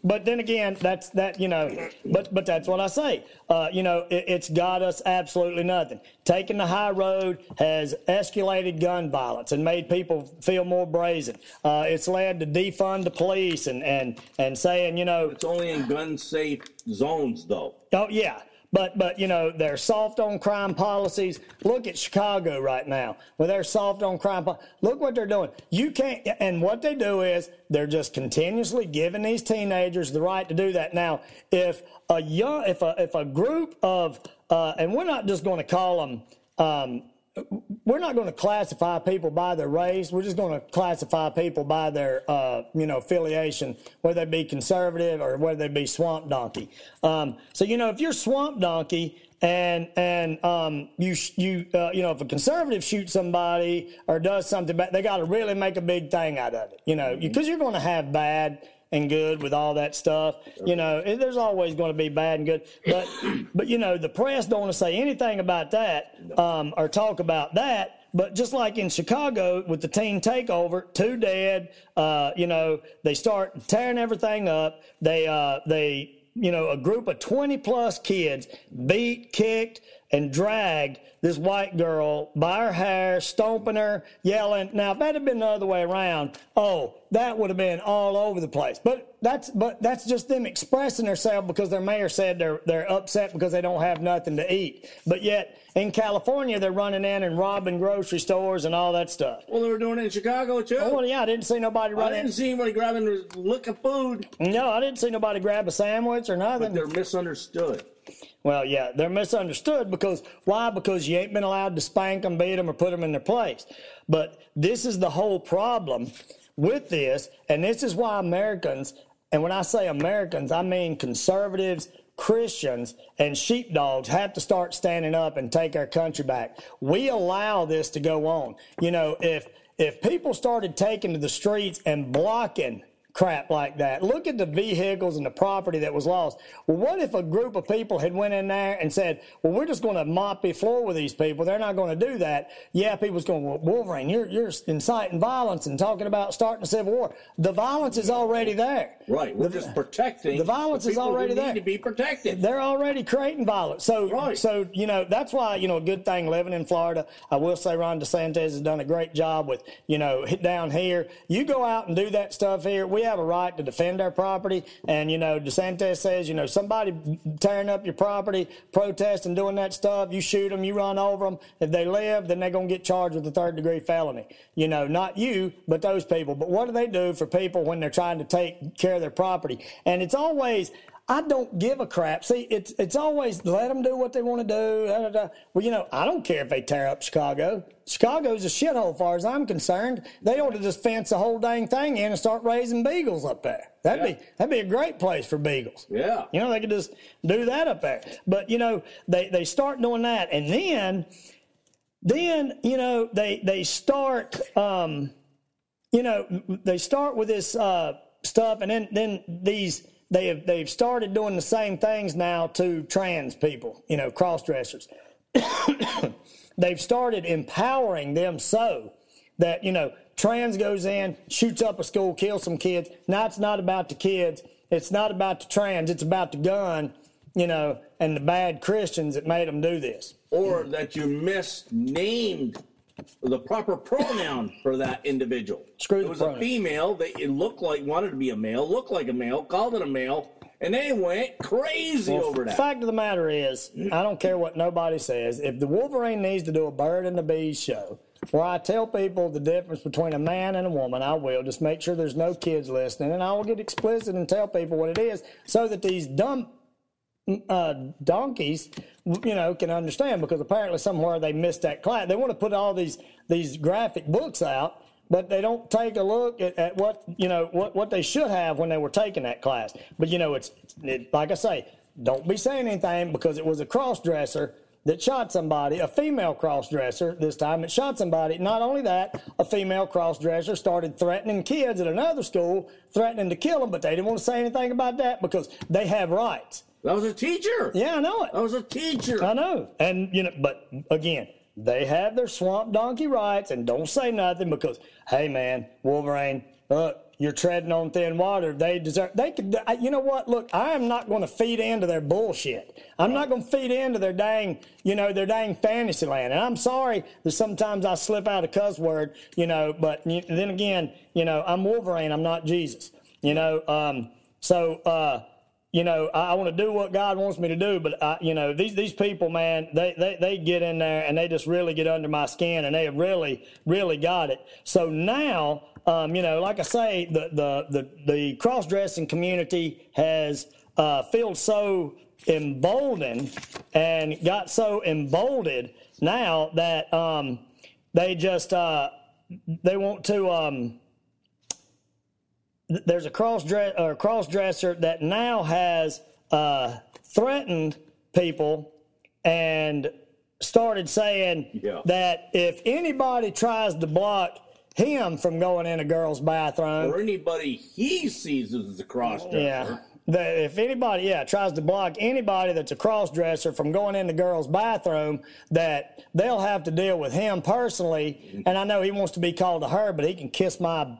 S3: But then again, that's that you know. But but that's what I say. Uh, you know, it, it's got us absolutely nothing. Taking the high road has escalated gun violence and made people feel more brazen. Uh, it's led to defund the police and and and saying you know
S4: it's only in gun safe zones, though.
S3: Oh yeah. But but you know they're soft on crime policies. Look at Chicago right now, where they're soft on crime. Po- Look what they're doing. You can't. And what they do is they're just continuously giving these teenagers the right to do that. Now, if a young, if a if a group of, uh, and we're not just going to call them. Um, we're not going to classify people by their race. We're just going to classify people by their, uh, you know, affiliation, whether they be conservative or whether they be swamp donkey. Um, so you know, if you're swamp donkey and and um, you you uh, you know, if a conservative shoots somebody or does something bad, they got to really make a big thing out of it. You know, because you're going to have bad and good with all that stuff. You know, there's always going to be bad and good, but but you know, the press don't want to say anything about that um, or talk about that. But just like in Chicago with the teen takeover, two dead. Uh, you know, they start tearing everything up. They uh, they you know a group of 20 plus kids beat, kicked, and dragged this white girl by her hair, stomping her, yelling. Now, if that had been the other way around, oh, that would have been all over the place. But that's but that's just them expressing themselves because their mayor said they're they're upset because they don't have nothing to eat. But yet in California, they're running in and robbing grocery stores and all that stuff.
S4: Well, they were doing it in Chicago too.
S3: Oh yeah, I didn't see nobody
S4: I didn't see anybody grabbing a lick of food.
S3: No, I didn't see nobody grab a sandwich or nothing.
S4: But They're misunderstood.
S3: Well, yeah, they're misunderstood because why? Because you ain't been allowed to spank them, beat them, or put them in their place. But this is the whole problem with this, and this is why Americans, and when I say Americans, I mean conservatives, Christians, and sheepdogs have to start standing up and take our country back. We allow this to go on. You know, if if people started taking to the streets and blocking crap like that. Look at the vehicles and the property that was lost. Well, what if a group of people had went in there and said, "Well, we're just going to mop the floor with these people. They're not going to do that." Yeah, people's going, well, "Wolverine, you're you're inciting violence and talking about starting a civil war. The violence is already there.
S4: Right. We're just protecting
S3: the violence is
S4: people who
S3: already
S4: need
S3: there.
S4: to be protected.
S3: They're already creating violence. So,
S4: Right.
S3: so you know that's why you know a good thing living in Florida. I will say Ron DeSantis has done a great job with you know down here. You go out and do that stuff here. We have a right to defend our property. And, you know, DeSantis says, you know, somebody tearing up your property, protesting, doing that stuff, you shoot them, you run over them. If they live, then they're going to get charged with a third degree felony. You know, not you, but those people. But what do they do for people when they're trying to take care of their property? And it's always, I don't give a crap. See, it's it's always let them do what they want to do. Da, da, da. Well, you know, I don't care if they tear up Chicago. Chicago's a shithole, far as I'm concerned. They ought to just fence the whole dang thing in and start raising beagles up there. That'd yeah. be that'd be a great place for beagles.
S4: Yeah,
S3: you know, they could just do that up there. But you know, they they start doing that, and then then you know they they start um, you know they start with this uh, stuff, and then then these they have they've started doing the same things now to trans people, you know, cross dressers. they've started empowering them so that you know trans goes in, shoots up a school, kills some kids. Now it's not about the kids. It's not about the trans. It's about the gun, you know, and the bad Christians that made them do this.
S4: Or that you misnamed the proper pronoun for that individual.
S3: Screw
S4: it was a female. They it looked like wanted to be a male, looked like a male, called it a male, and they went crazy well, over that.
S3: The fact of the matter is, I don't care what nobody says. If the Wolverine needs to do a bird and the bees show, where I tell people the difference between a man and a woman, I will. Just make sure there's no kids listening, and I will get explicit and tell people what it is, so that these dumb uh, donkeys, you know, can understand because apparently somewhere they missed that class. They want to put all these these graphic books out, but they don't take a look at, at what you know what what they should have when they were taking that class. But you know, it's it, like I say, don't be saying anything because it was a cross dresser that shot somebody, a female cross dresser this time that shot somebody. Not only that, a female cross dresser started threatening kids at another school, threatening to kill them, but they didn't want to say anything about that because they have rights.
S4: That was a teacher.
S3: Yeah, I know it.
S4: That was a teacher.
S3: I know. And, you know, but again, they have their swamp donkey rights and don't say nothing because, hey, man, Wolverine, uh, you're treading on thin water. They deserve, they could, you know what? Look, I am not going to feed into their bullshit. I'm not going to feed into their dang, you know, their dang fantasy land. And I'm sorry that sometimes I slip out a cuss word, you know, but then again, you know, I'm Wolverine. I'm not Jesus, you know. Um, so, uh, you know, I, I want to do what God wants me to do, but I, you know, these these people, man, they, they they get in there and they just really get under my skin, and they have really really got it. So now, um, you know, like I say, the the the, the cross dressing community has uh, felt so emboldened and got so emboldened now that um, they just uh, they want to. Um, there's a cross dress or cross dresser that now has uh, threatened people and started saying yeah. that if anybody tries to block him from going in a girl's bathroom
S4: or anybody he sees as a cross dresser.
S3: Yeah. That if anybody, yeah, tries to block anybody that's a cross dresser from going in the girl's bathroom, that they'll have to deal with him personally. And I know he wants to be called a her, but he can kiss my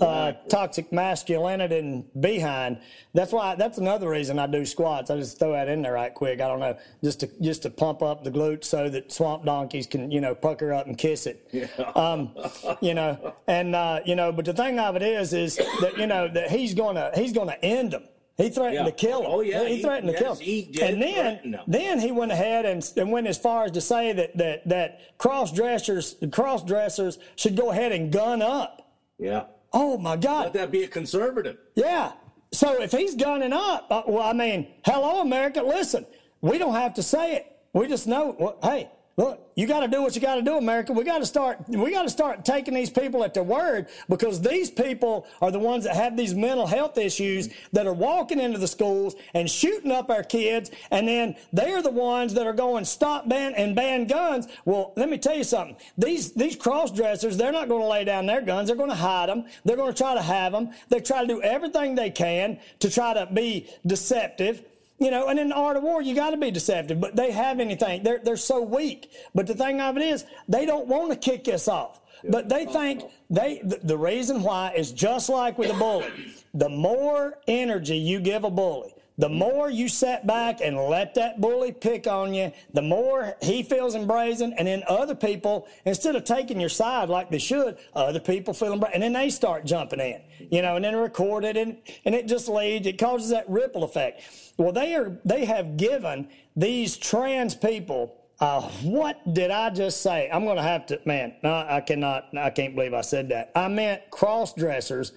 S3: uh, toxic masculinity and behind. That's why. That's another reason I do squats. I just throw that in there right quick. I don't know, just to just to pump up the glutes so that swamp donkeys can you know pucker up and kiss it. Yeah. Um, you know, and uh, you know, but the thing of it is, is that you know that he's gonna he's gonna end them. He threatened yeah. to kill him.
S4: Oh yeah,
S3: he, he threatened
S4: to
S3: kill him. and then, then he went ahead and, and went as far as to say that that that cross dressers cross dressers should go ahead and gun up.
S4: Yeah.
S3: Oh my God!
S4: Let that be a conservative.
S3: Yeah. So if he's gunning up, uh, well, I mean, hello, America. Listen, we don't have to say it. We just know. Well, hey, Look, you got to do what you got to do, America. We got to start. We got to start taking these people at their word because these people are the ones that have these mental health issues that are walking into the schools and shooting up our kids, and then they're the ones that are going stop ban and ban guns. Well, let me tell you something. These these cross dressers, they're not going to lay down their guns. They're going to hide them. They're going to try to have them. They try to do everything they can to try to be deceptive you know, and in the art of war, you got to be deceptive, but they have anything. They're, they're so weak. But the thing of it is, they don't want to kick us off. But they think oh, they the, the reason why is just like with a bully. The more energy you give a bully, the more you sit back and let that bully pick on you, the more he feels embraced. And then other people, instead of taking your side like they should, other people feel embraced. And then they start jumping in, you know, and then record it. And, and it just leads, it causes that ripple effect. Well, they are, they have given these trans people, uh, what did I just say? I'm going to have to, man, no, I cannot, I can't believe I said that. I meant cross dressers,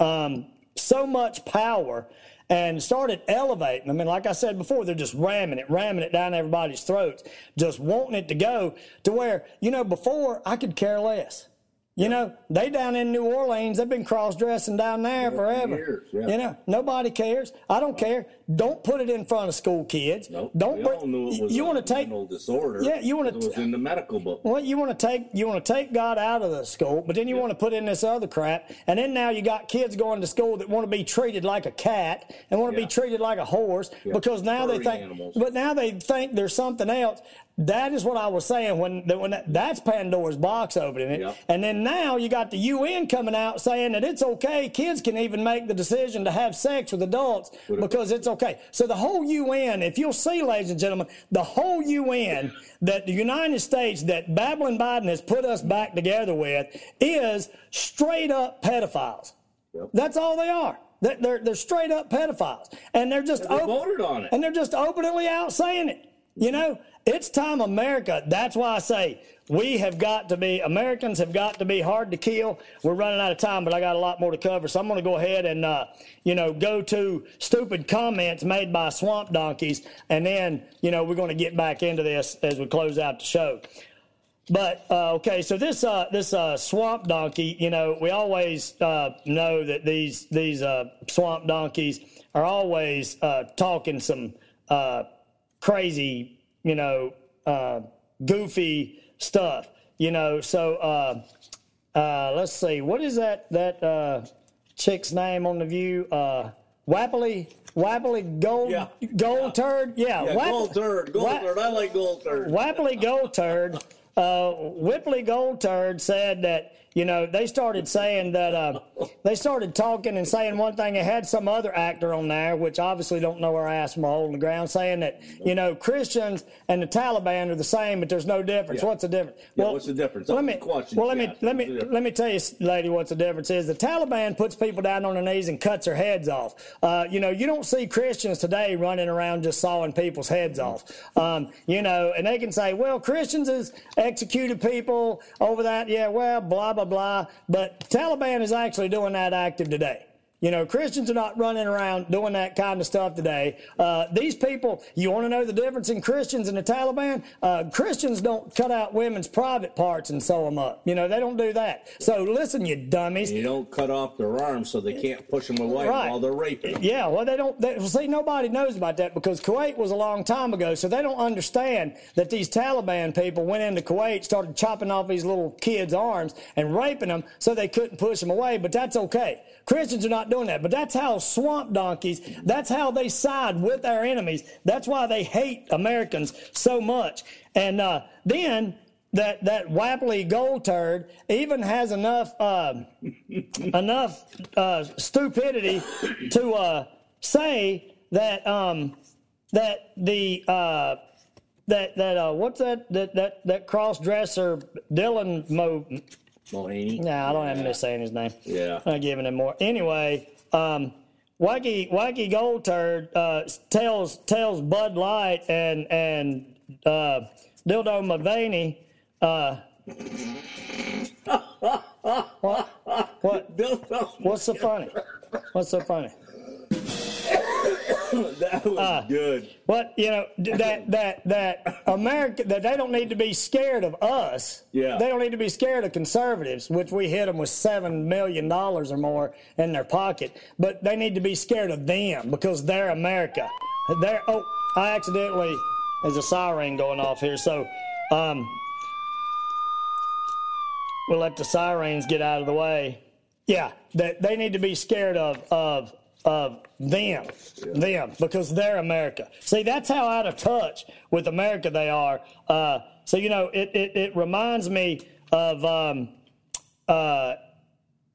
S3: um, so much power and started elevating. I mean, like I said before, they're just ramming it, ramming it down everybody's throats, just wanting it to go to where, you know, before I could care less. You know, they down in New Orleans, they've been cross dressing down there yeah, forever. Years, yeah. You know, nobody cares. I don't care. Don't put it in front of school kids.
S4: Nope.
S3: Don't.
S4: We all knew it was you want to take disorder.
S3: Yeah, you want to.
S4: It was in the medical book.
S3: Well, you want to take you want to take God out of the school, but then you yeah. want to put in this other crap, and then now you got kids going to school that want to be treated like a cat and want to be treated like a horse because now Furry they think. Animals. But now they think there's something else. That is what I was saying when when that, that's Pandora's box opening it, and then now you got the UN coming out saying that it's okay. Kids can even make the decision to have sex with adults because it's okay. So the whole UN, if you'll see, ladies and gentlemen, the whole UN that the United States that Babylon Biden has put us back together with is straight up pedophiles. Yep. That's all they are. They're, they're straight up pedophiles, and they're just
S4: and they voted on it,
S3: and they're just openly out saying it. You mm-hmm. know, it's time America. That's why I say we have got to be, Americans have got to be hard to kill. We're running out of time, but I got a lot more to cover. So I'm going to go ahead and, uh, you know, go to stupid comments made by swamp donkeys. And then, you know, we're going to get back into this as we close out the show. But uh, okay, so this uh, this uh, swamp donkey, you know, we always uh, know that these these uh, swamp donkeys are always uh, talking some crazy, you know, uh, goofy stuff, you know. So uh, uh, let's see, what is that that uh, chick's name on the View? Uh, Wappily, Wappily Gold yeah. Gold yeah. Turd,
S4: yeah, yeah Wap- Gold Turd, Gold Turd. I like Gold Turd.
S3: Wappily Gold Turd. Uh, Whipley Gold Turd said that you know, they started saying that uh, they started talking and saying one thing. They had some other actor on there, which obviously don't know our ass from a hole in the ground, saying that you know Christians and the Taliban are the same, but there's no difference. Yeah. What's the difference?
S4: Yeah, well, what's the difference?
S3: Let me well let me let me let me tell you, lady, what's the difference is the Taliban puts people down on their knees and cuts their heads off. Uh, you know, you don't see Christians today running around just sawing people's heads off. Um, you know, and they can say, well, Christians has executed people over that. Yeah, well, blah blah blah, blah. But Taliban is actually doing that active today. You know, Christians are not running around doing that kind of stuff today. Uh, these people, you want to know the difference in Christians and the Taliban? Uh, Christians don't cut out women's private parts and sew them up. You know, they don't do that. So listen, you dummies.
S4: You don't cut off their arms so they can't push them away right. while they're raping them.
S3: Yeah, well, they don't. They, see, nobody knows about that because Kuwait was a long time ago, so they don't understand that these Taliban people went into Kuwait, started chopping off these little kids' arms and raping them so they couldn't push them away. But that's okay. Christians are not doing that. But that's how swamp donkeys, that's how they side with our enemies. That's why they hate Americans so much. And uh, then that that Wapley gold turd even has enough uh, enough uh, stupidity to uh, say that um, that the uh, that that uh, what's that that that that cross dresser Dylan Mo
S4: Mulvaney.
S3: Nah, I don't yeah. have to saying his name.
S4: Yeah. I'm
S3: giving him more. Anyway, um, Wacky Wacky Gold Turd uh, tells tells Bud Light and and uh, Dildo Mulvaney. Uh, what? What? What's so funny? What's so funny?
S4: that was uh, good.
S3: But you know that that that America that they don't need to be scared of us.
S4: Yeah.
S3: They don't need to be scared of conservatives, which we hit them with seven million dollars or more in their pocket. But they need to be scared of them because they're America. They're oh, I accidentally there's a siren going off here, so um, we'll let the sirens get out of the way. Yeah, that they need to be scared of of of them, yeah. them, because they're America. See, that's how out of touch with America they are. Uh, so you know, it, it, it reminds me of um, uh,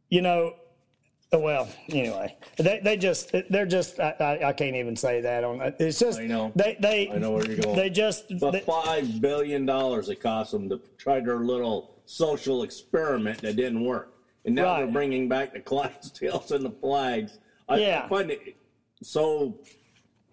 S3: you know Well, anyway, they they just they're just I, I, I can't even say that on it's just
S4: I know.
S3: they they
S4: I know where you're going.
S3: they just
S4: The
S3: they-
S4: five billion dollars it cost them to try their little social experiment that didn't work, and now
S3: Right.
S4: they're bringing back the Clydesdales and the flags. I,
S3: Yeah.
S4: Find it so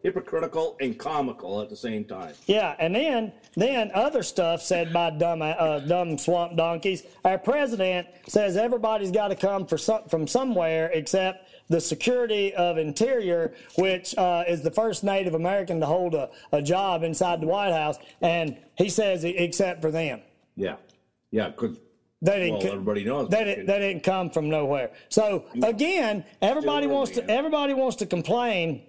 S4: hypocritical and comical at the same time.
S3: Yeah, and then then other stuff said by dumb uh, dumb swamp donkeys. Our president says everybody's got to come for some, from somewhere except the security of Interior, which uh, is the first Native American to hold a, a job inside the White House, and he says except for them.
S4: Yeah, yeah, because
S3: They didn't.
S4: Well, everybody knows that.
S3: didn't. They didn't come from nowhere. So again, everybody wants to. Everybody wants to complain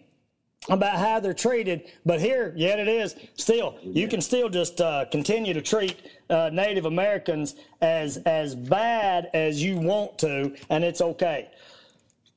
S3: about how they're treated, but here, yet it is. Still, you can still just uh, continue to treat uh, Native Americans as as bad as you want to, and it's okay.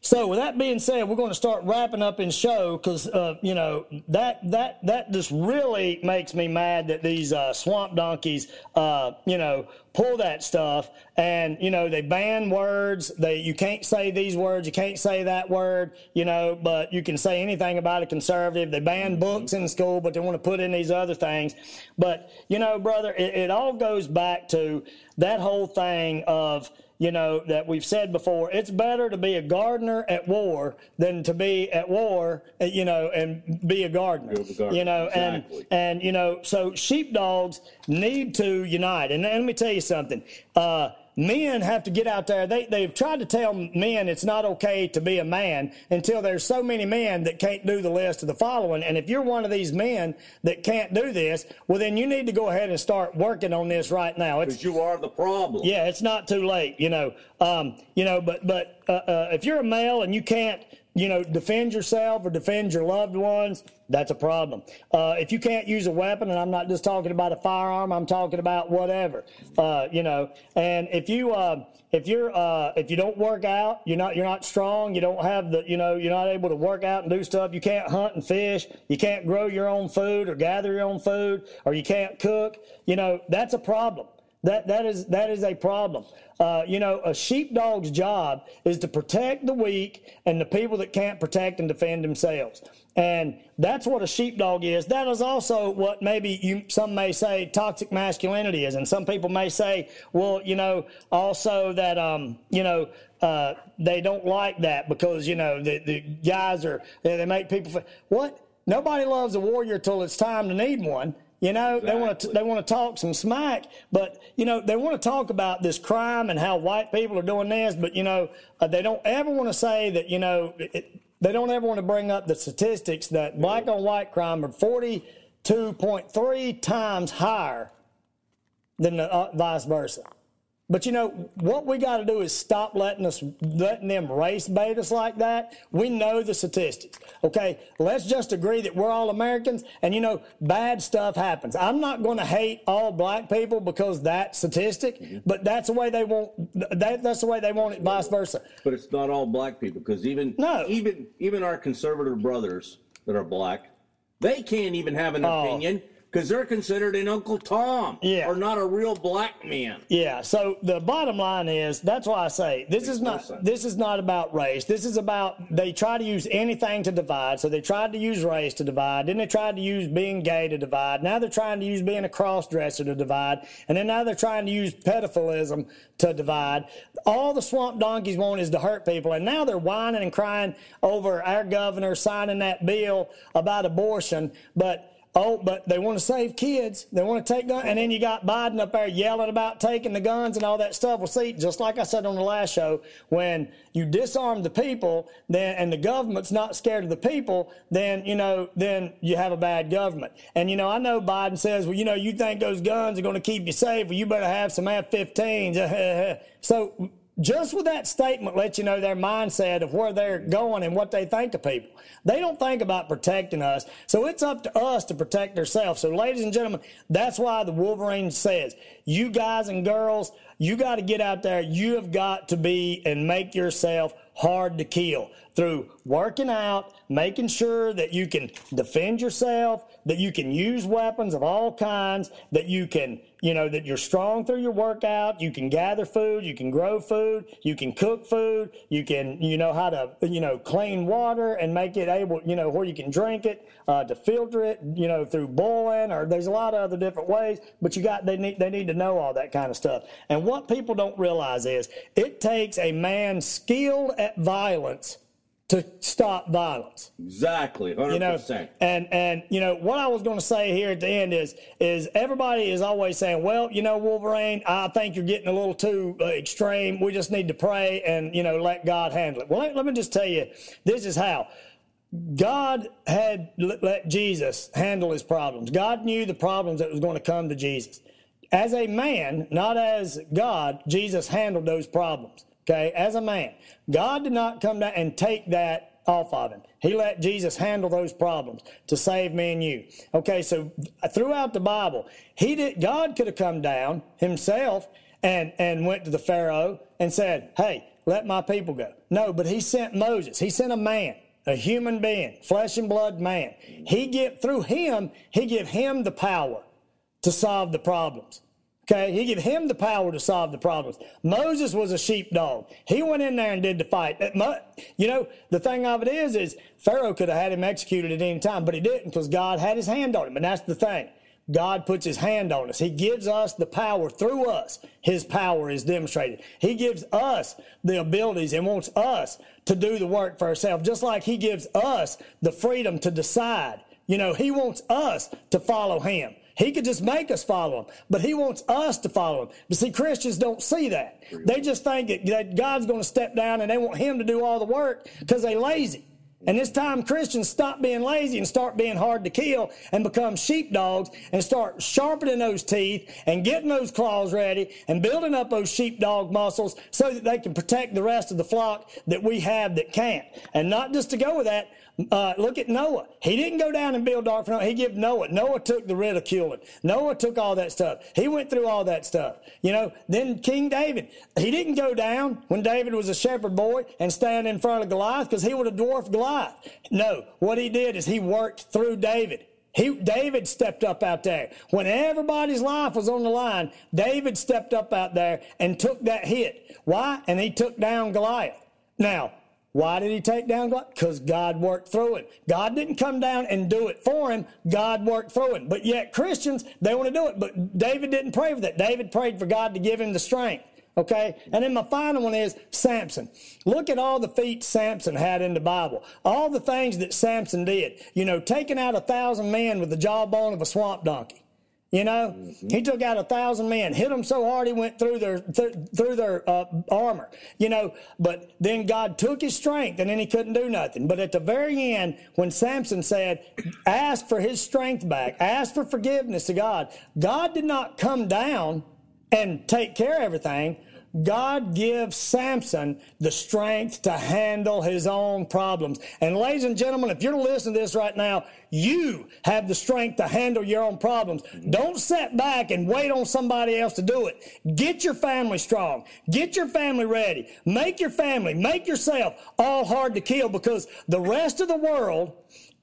S3: So, with that being said, we're going to start wrapping up in show because uh, you know that that that just really makes me mad that these uh, swamp donkeys, uh, you know, pull that stuff and you know they ban words. They you can't say these words, you can't say that word, you know, but you can say anything about a conservative. They ban books in school, but they want to put in these other things. But you know, brother, it, it all goes back to that whole thing of you know, that we've said before, it's better to be a gardener at war than to be at war, you know, and be a gardener.
S4: Gardener,
S3: You know,
S4: exactly.
S3: and and you know, so sheepdogs need to unite. And let me tell you something. Uh, men have to get out there. They they've tried to tell men it's not okay to be a man until there's so many men that can't do the list of the following. And if you're one of these men that can't do this, well then you need to go ahead and start working on this right now.
S4: Because you are the problem.
S3: yeah, it's not too late, you know. Um, you know, but but uh, uh, if you're a male and you can't, you know, defend yourself or defend your loved ones, that's a problem. Uh, if you can't use a weapon, and I'm not just talking about a firearm, I'm talking about whatever, uh, you know. And if you uh, if you're uh, if you don't work out, you're not you're not strong. You don't have the you know you're not able to work out and do stuff. You can't hunt and fish. You can't grow your own food or gather your own food, or you can't cook. You know that's a problem. That that is that is a problem. Uh, you know, a sheepdog's job is to protect the weak and the people that can't protect and defend themselves. And that's what a sheepdog is. That is also what maybe you some may say toxic masculinity is, and some people may say, well, you know, also that um, you know, uh, they don't like that because you know the the guys are they make people what nobody loves a warrior till it's time to need one. You know, they want to they want to talk some smack, but you know they want to talk about this crime and how white people are doing this, but you know uh, they don't ever want to say that you know it, they don't ever want to bring up the statistics that black on white crime are forty two point three times higher than the uh, vice versa. But you know what we got to do is stop letting us letting them race bait us like that. We know the statistics. Okay, let's just agree that we're all Americans, and you know bad stuff happens. I'm not going to hate all black people because that statistic, mm-hmm. but that's the way they want. That, that's the way they want it. Vice versa.
S4: But it's not all black people because even
S3: No.
S4: even even our conservative brothers that are black, they can't even have an
S3: Oh.
S4: opinion because they're considered an Uncle Tom
S3: Yeah.
S4: or not a real black man.
S3: Yeah. So the bottom line is that's why I say this is not this is not about race. This is about they try to use anything to divide. So they tried to use race to divide. Then they tried to use being gay to divide. Now they're trying to use being a cross dresser to divide. And then now they're trying to use pedophilism to divide. All the swamp donkeys want is to hurt people. And now they're whining and crying over our governor signing that bill about abortion. But Oh, but they want to save kids. They want to take guns. And then you got Biden up there yelling about taking the guns and all that stuff. Well, see, just like I said on the last show, when you disarm the people, then and the government's not scared of the people, then you know, then you have a bad government. And you know, I know Biden says, well, you know, you think those guns are going to keep you safe? Well, you better have some F-15s. so just with that statement let you know their mindset of where they're going and what they think of people. They don't think about protecting us. So it's up to us to protect ourselves. So ladies and gentlemen, that's why the Wolverine says, you guys and girls, You got to get out there. You have got to be and make yourself hard to kill through working out, making sure that you can defend yourself, that you can use weapons of all kinds, that you can, you know, that you're strong through your workout, you can gather food, you can grow food, you can cook food, you can, you know, how to, you know, clean water and make it able, you know, where you can drink it, uh, to filter it, you know, through boiling or there's a lot of other different ways, but you got, they need, they need to know all that kind of stuff. And what people don't realize is it takes a man skilled at violence to stop violence.
S4: Exactly, 100%.
S3: You know, and and you know what I was going to say here at the end is is everybody is always saying, well, you know, Wolverine, I think you're getting a little too uh, extreme. We just need to pray and you know let God handle it. Well, let, let me just tell you, this is how. God had let Jesus handle his problems. God knew the problems that was going to come to Jesus. As a man, not as God, Jesus handled those problems. Okay, as a man, God did not come down and take that off of him. He let Jesus handle those problems to save me and you. Okay, so throughout the Bible, he did. God could have come down himself and and went to the Pharaoh and said, "Hey, let my people go." No, but he sent Moses. He sent a man, a human being, flesh and blood man. He get through him. He give him the power to solve the problems. Okay, he gave him the power to solve the problems. Moses was a sheepdog. He went in there and did the fight. You know, the thing of it is, is Pharaoh could have had him executed at any time, but he didn't because God had his hand on him. And that's the thing. God puts his hand on us. He gives us the power through us. His power is demonstrated. He gives us the abilities and wants us to do the work for ourselves, just like he gives us the freedom to decide. You know, he wants us to follow him. He could just make us follow him, but he wants us to follow him. But see, Christians don't see that. They just think that God's going to step down and they want him to do all the work because they're lazy. And it's time Christians stop being lazy and start being hard to kill and become sheepdogs and start sharpening those teeth and getting those claws ready and building up those sheepdog muscles so that they can protect the rest of the flock that we have that can't. And not just to go with that, uh, look at Noah. He didn't go down and build ark for Noah. He gave Noah. Noah took the ridiculing. Noah took all that stuff. He went through all that stuff. You know, then King David, he didn't go down when David was a shepherd boy and stand in front of Goliath because he would have dwarfed Goliath. No, what he did is he worked through David. He, David stepped up out there. When everybody's life was on the line, David stepped up out there and took that hit. Why? And he took down Goliath. Now, why did he take down God? Because God worked through him. God didn't come down and do it for him. God worked through him. But yet Christians, they want to do it. But David didn't pray for that. David prayed for God to give him the strength. Okay? And then my final one is Samson. Look at all the feats Samson had in the Bible. All the things that Samson did. You know, taking out a thousand men with the jawbone of a swamp donkey. You know, mm-hmm. he took out a thousand men, hit them so hard he went through their th- through their uh, armor. You know, but then God took his strength, and then he couldn't do nothing. But at the very end, when Samson said, "Ask for his strength back, ask for forgiveness to God," God did not come down and take care of everything. God gives Samson the strength to handle his own problems. And ladies and gentlemen, if you're listening to this right now, you have the strength to handle your own problems. Don't sit back and wait on somebody else to do it. Get your family strong. Get your family ready. Make your family, make yourself all hard to kill because the rest of the world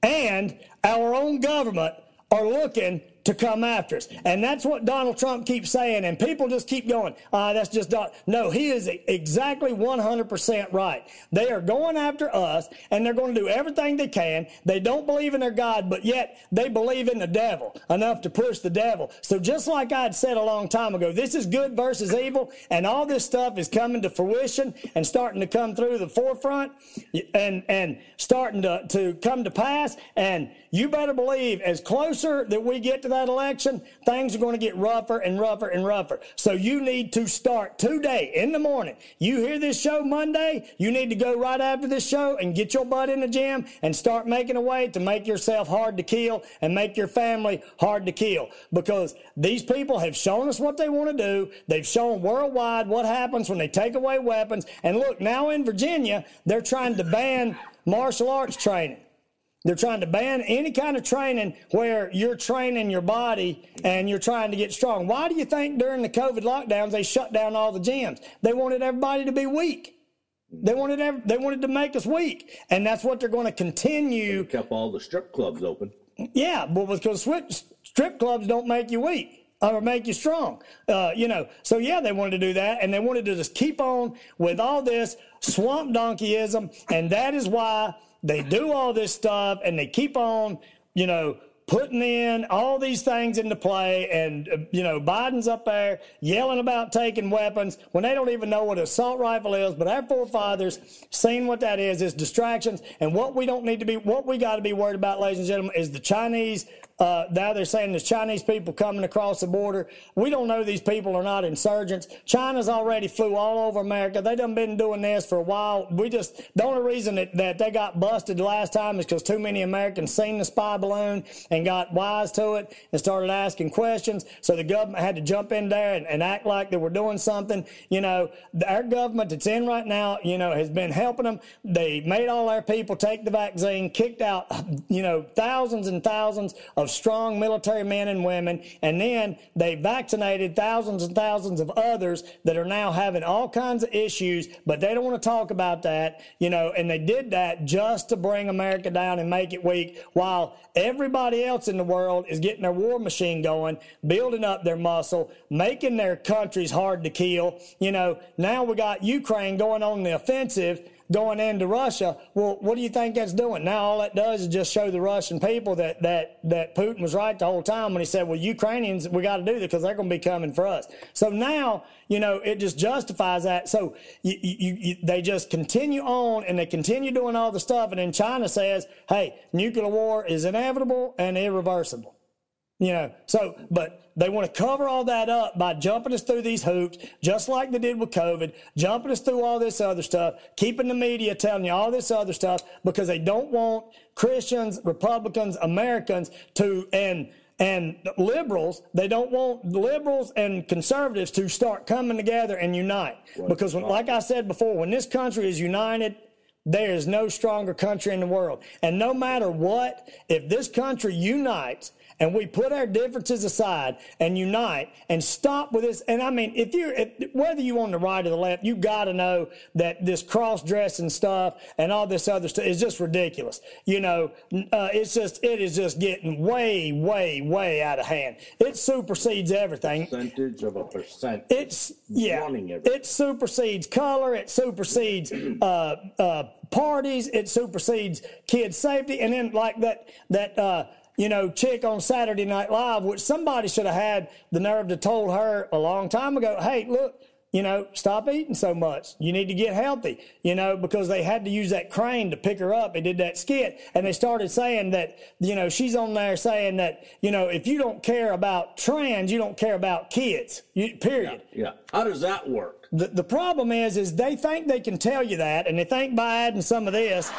S3: and our own government are looking to come after us. And that's what Donald Trump keeps saying. And people just keep going, ah, that's just not. No, he is exactly 100% right. They are going after us and they're going to do everything they can. They don't believe in their God, but yet they believe in the devil enough to push the devil. So just like I'd said a long time ago, this is good versus evil. And all this stuff is coming to fruition and starting to come through the forefront and, and starting to, to come to pass. And you better believe as closer that we get to that election, things are going to get rougher and rougher and rougher. So you need to start today in the morning. You hear this show Monday, you need to go right after this show and get your butt in the gym and start making a way to make yourself hard to kill and make your family hard to kill because these people have shown us what they want to do. They've shown worldwide what happens when they take away weapons. And look, now in Virginia, they're trying to ban martial arts training. They're trying to ban any kind of training where you're training your body and you're trying to get strong. Why do you think during the COVID lockdowns they shut down all the gyms? They wanted everybody to be weak. They wanted every, they wanted to make us weak, and that's what they're going to continue.
S4: They kept all the strip clubs open.
S3: Yeah, but because strip clubs don't make you weak or make you strong. Uh, you know, so yeah, they wanted to do that, and they wanted to just keep on with all this swamp donkeyism, and that is why they do all this stuff and they keep on, you know, putting in all these things into play. And, uh, you know, Biden's up there yelling about taking weapons when they don't even know what an assault rifle is. But our forefathers seen what that is, is distractions. And what we don't need to be, what we got to be worried about, ladies and gentlemen, is the Chinese uh, now they're saying there's Chinese people coming across the border. We don't know these people are not insurgents. China's already flew all over America. They done been doing this for a while. We just the only reason that, that they got busted last time is because too many Americans seen the spy balloon got wise to it and started asking questions. So the government had to jump in there and, and act like they were doing something. You know, our government that's in right now, you know, has been helping them. They made all our people take the vaccine, kicked out, you know, thousands and thousands of strong military men and women, and then they vaccinated thousands and thousands of others that are now having all kinds of issues, but they don't want to talk about that, you know, and they did that just to bring America down and make it weak while everybody else in the world is getting their war machine going, building up their muscle, making their countries hard to kill. You know, now we got Ukraine going on the offensive going into Russia. Well, what do you think that's doing? Now all that does is just show the Russian people that that that Putin was right the whole time when he said, "Well, Ukrainians, we got to do this because they're going to be coming for us." So now, you know, it just justifies that. So you, you, you, they just continue on and they continue doing all the stuff, and then China says, "Hey, nuclear war is inevitable and irreversible." You know, so, but they want to cover all that up by jumping us through these hoops, just like they did with COVID, jumping us through all this other stuff, keeping the media telling you all this other stuff because they don't want Christians, Republicans, Americans to, and, and liberals, they don't want liberals and conservatives to start coming together and unite. Because when, like I said before, when this country is united, there is no stronger country in the world. And no matter what, if this country unites and we put our differences aside and unite and stop with this. And I mean, if you, if, whether you on the right or the left, you got to know that this cross dressing stuff and all this other stuff is just ridiculous. You know, uh, it's just, it is just getting way, way, way out of hand. It supersedes everything.
S4: Percentage of a percent.
S3: It's, yeah, it supersedes color. It supersedes, uh, uh, parties. It supersedes kids' safety. And then like that, that, uh, you know, chick on Saturday Night Live, which somebody should have had the nerve to told her a long time ago, hey, look, you know, stop eating so much. You need to get healthy, you know, because they had to use that crane to pick her up. They did that skit. And they started saying that, you know, she's on there saying that, you know, if you don't care about trans, you don't care about kids, you, period.
S4: Yeah, yeah. How does that work?
S3: The, the problem is, is they think they can tell you that, and they think by adding some of this,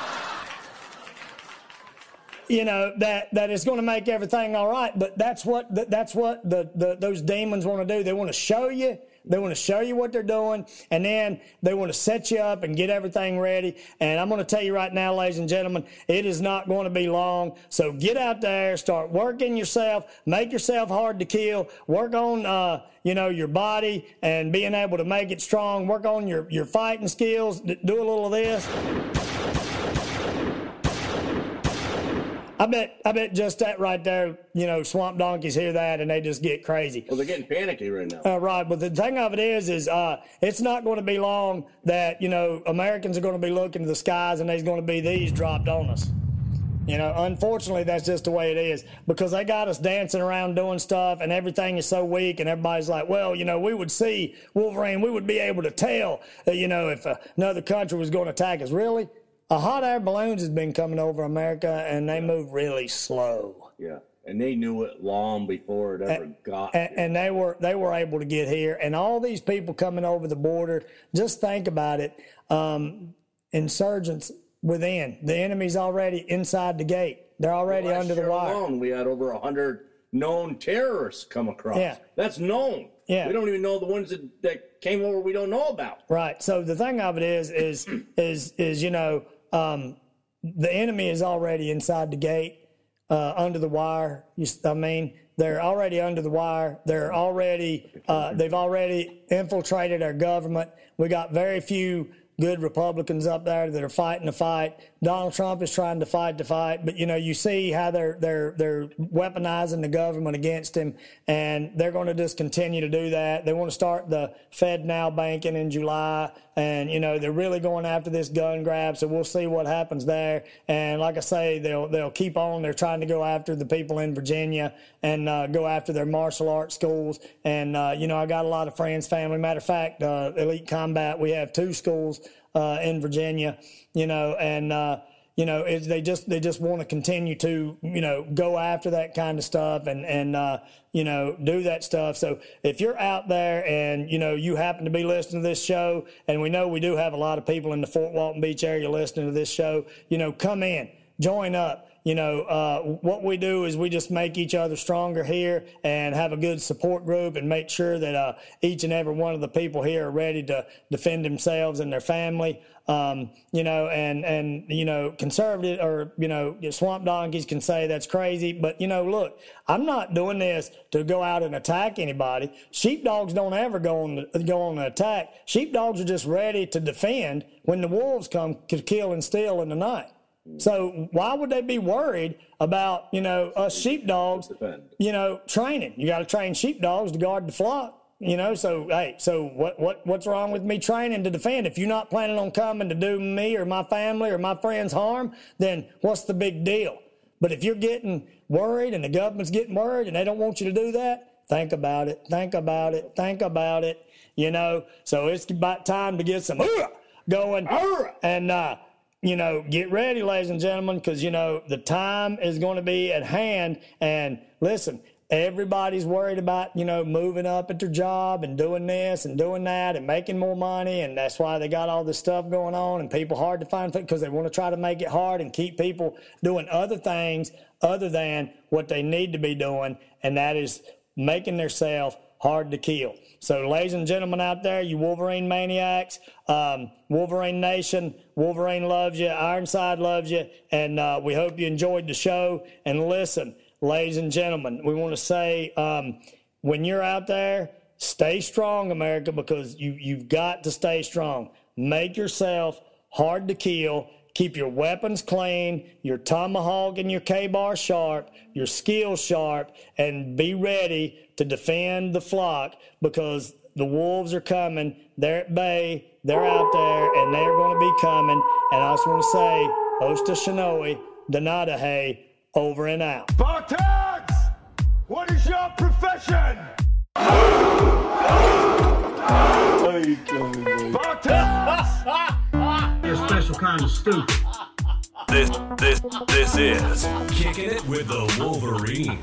S3: you know that that is going to make everything all right but that's what that's what the, the those demons want to do. They want to show you they want to show you what they're doing and then they want to set you up and get everything ready. And i'm going to tell you right now ladies and gentlemen it is not going to be long. So get out there start working yourself make yourself hard to kill work on uh, you know your body and being able to make it strong work on your your fighting skills do a little of this I bet, I bet just that right there, you know, swamp donkeys hear that and they just get crazy.
S4: Well, they're getting panicky right now.
S3: Uh, right, but the thing of it is, is uh, it's not going to be long that you know Americans are going to be looking to the skies and there's going to be these dropped on us. You know, unfortunately, that's just the way it is because they got us dancing around doing stuff and everything is so weak, and everybody's like, well, you know, we would see Wolverine, we would be able to tell, uh, you know, if uh, another country was going to attack us. Really? A hot air balloons has been coming over America, and they yeah. move really slow.
S4: Yeah, and they knew it long before it ever
S3: and,
S4: got.
S3: And, and, they were they were able to get here, and all these people coming over the border. Just think about it. Um, insurgents within the enemy's already inside the gate. They're already well, under the wire.
S4: Alone, we had over a hundred known terrorists come across.
S3: Yeah,
S4: that's known.
S3: Yeah.
S4: We don't even know the ones that, that came over we don't know about.
S3: Right. So the thing of it is is is is you know um, the enemy is already inside the gate, uh, under the wire. You, I mean, they're already under the wire. They're already, uh, they've already infiltrated our government. We got very few good Republicans up there that are fighting the fight. Donald Trump is trying to fight the fight, but you know, you see how they're they're they're weaponizing the government against him, and they're going to just continue to do that. They want to start the FedNow banking in July, and you know, they're really going after this gun grab. So we'll see what happens there. And like I say, they'll they'll keep on. They're trying to go after the people in Virginia and uh, go after their martial arts schools. And uh, you know, I got a lot of friends, family. Matter of fact, uh, Elite Combat, we have two schools uh, in Virginia, you know, and uh, you know it, they just they just want to continue to you know go after that kind of stuff and and uh, you know do that stuff. So if you're out there and you know you happen to be listening to this show, and we know we do have a lot of people in the Fort Walton Beach area listening to this show, you know, come in, join up you know, uh, what we do is we just make each other stronger here and have a good support group and make sure that uh, each and every one of the people here are ready to defend themselves and their family. Um, you know, and and you know, conservative or you know, swamp donkeys can say that's crazy, but you know, look, I'm not doing this to go out and attack anybody. Sheepdogs don't ever go on go on an attack. Sheepdogs are just ready to defend when the wolves come to kill and steal in the night. So why would they be worried about you know us sheepdogs? You know, training. You got to train sheepdogs to guard the flock. You know, so hey, so what what what's wrong with me training to defend? If you're not planning on coming to do me or my family or my friends harm, then what's the big deal? But if you're getting worried and the government's getting worried and they don't want you to do that, think about it. Think about it. Think about it. You know, so it's about time to get some going and. uh you know, get ready, ladies and gentlemen, because, you know, the time is going to be at hand. And listen, everybody's worried about, you know, moving up at their job and doing this and doing that and making more money. And that's why they got all this stuff going on and people hard to find because they want to try to make it hard and keep people doing other things other than what they need to be doing. And that is making themselves hard to kill. So, ladies and gentlemen out there, you Wolverine maniacs, um, Wolverine Nation, Wolverine loves you, Ironside loves you, and uh, we hope you enjoyed the show. And listen, ladies and gentlemen, we want to say um, when you're out there, stay strong, America, because you, you've got to stay strong. Make yourself hard to kill. Keep your weapons clean, your tomahawk and your KA-BAR sharp, your skills sharp, and be ready to defend the flock because the wolves are coming. They're at bay. They're out there, and they're going to be coming. And I just want to say, Osta Donata Hay, over and out.
S1: Spartans! What is your profession? Spartans!
S5: You're special kind of stupid.
S2: This this this is kicking it with the Wolverine.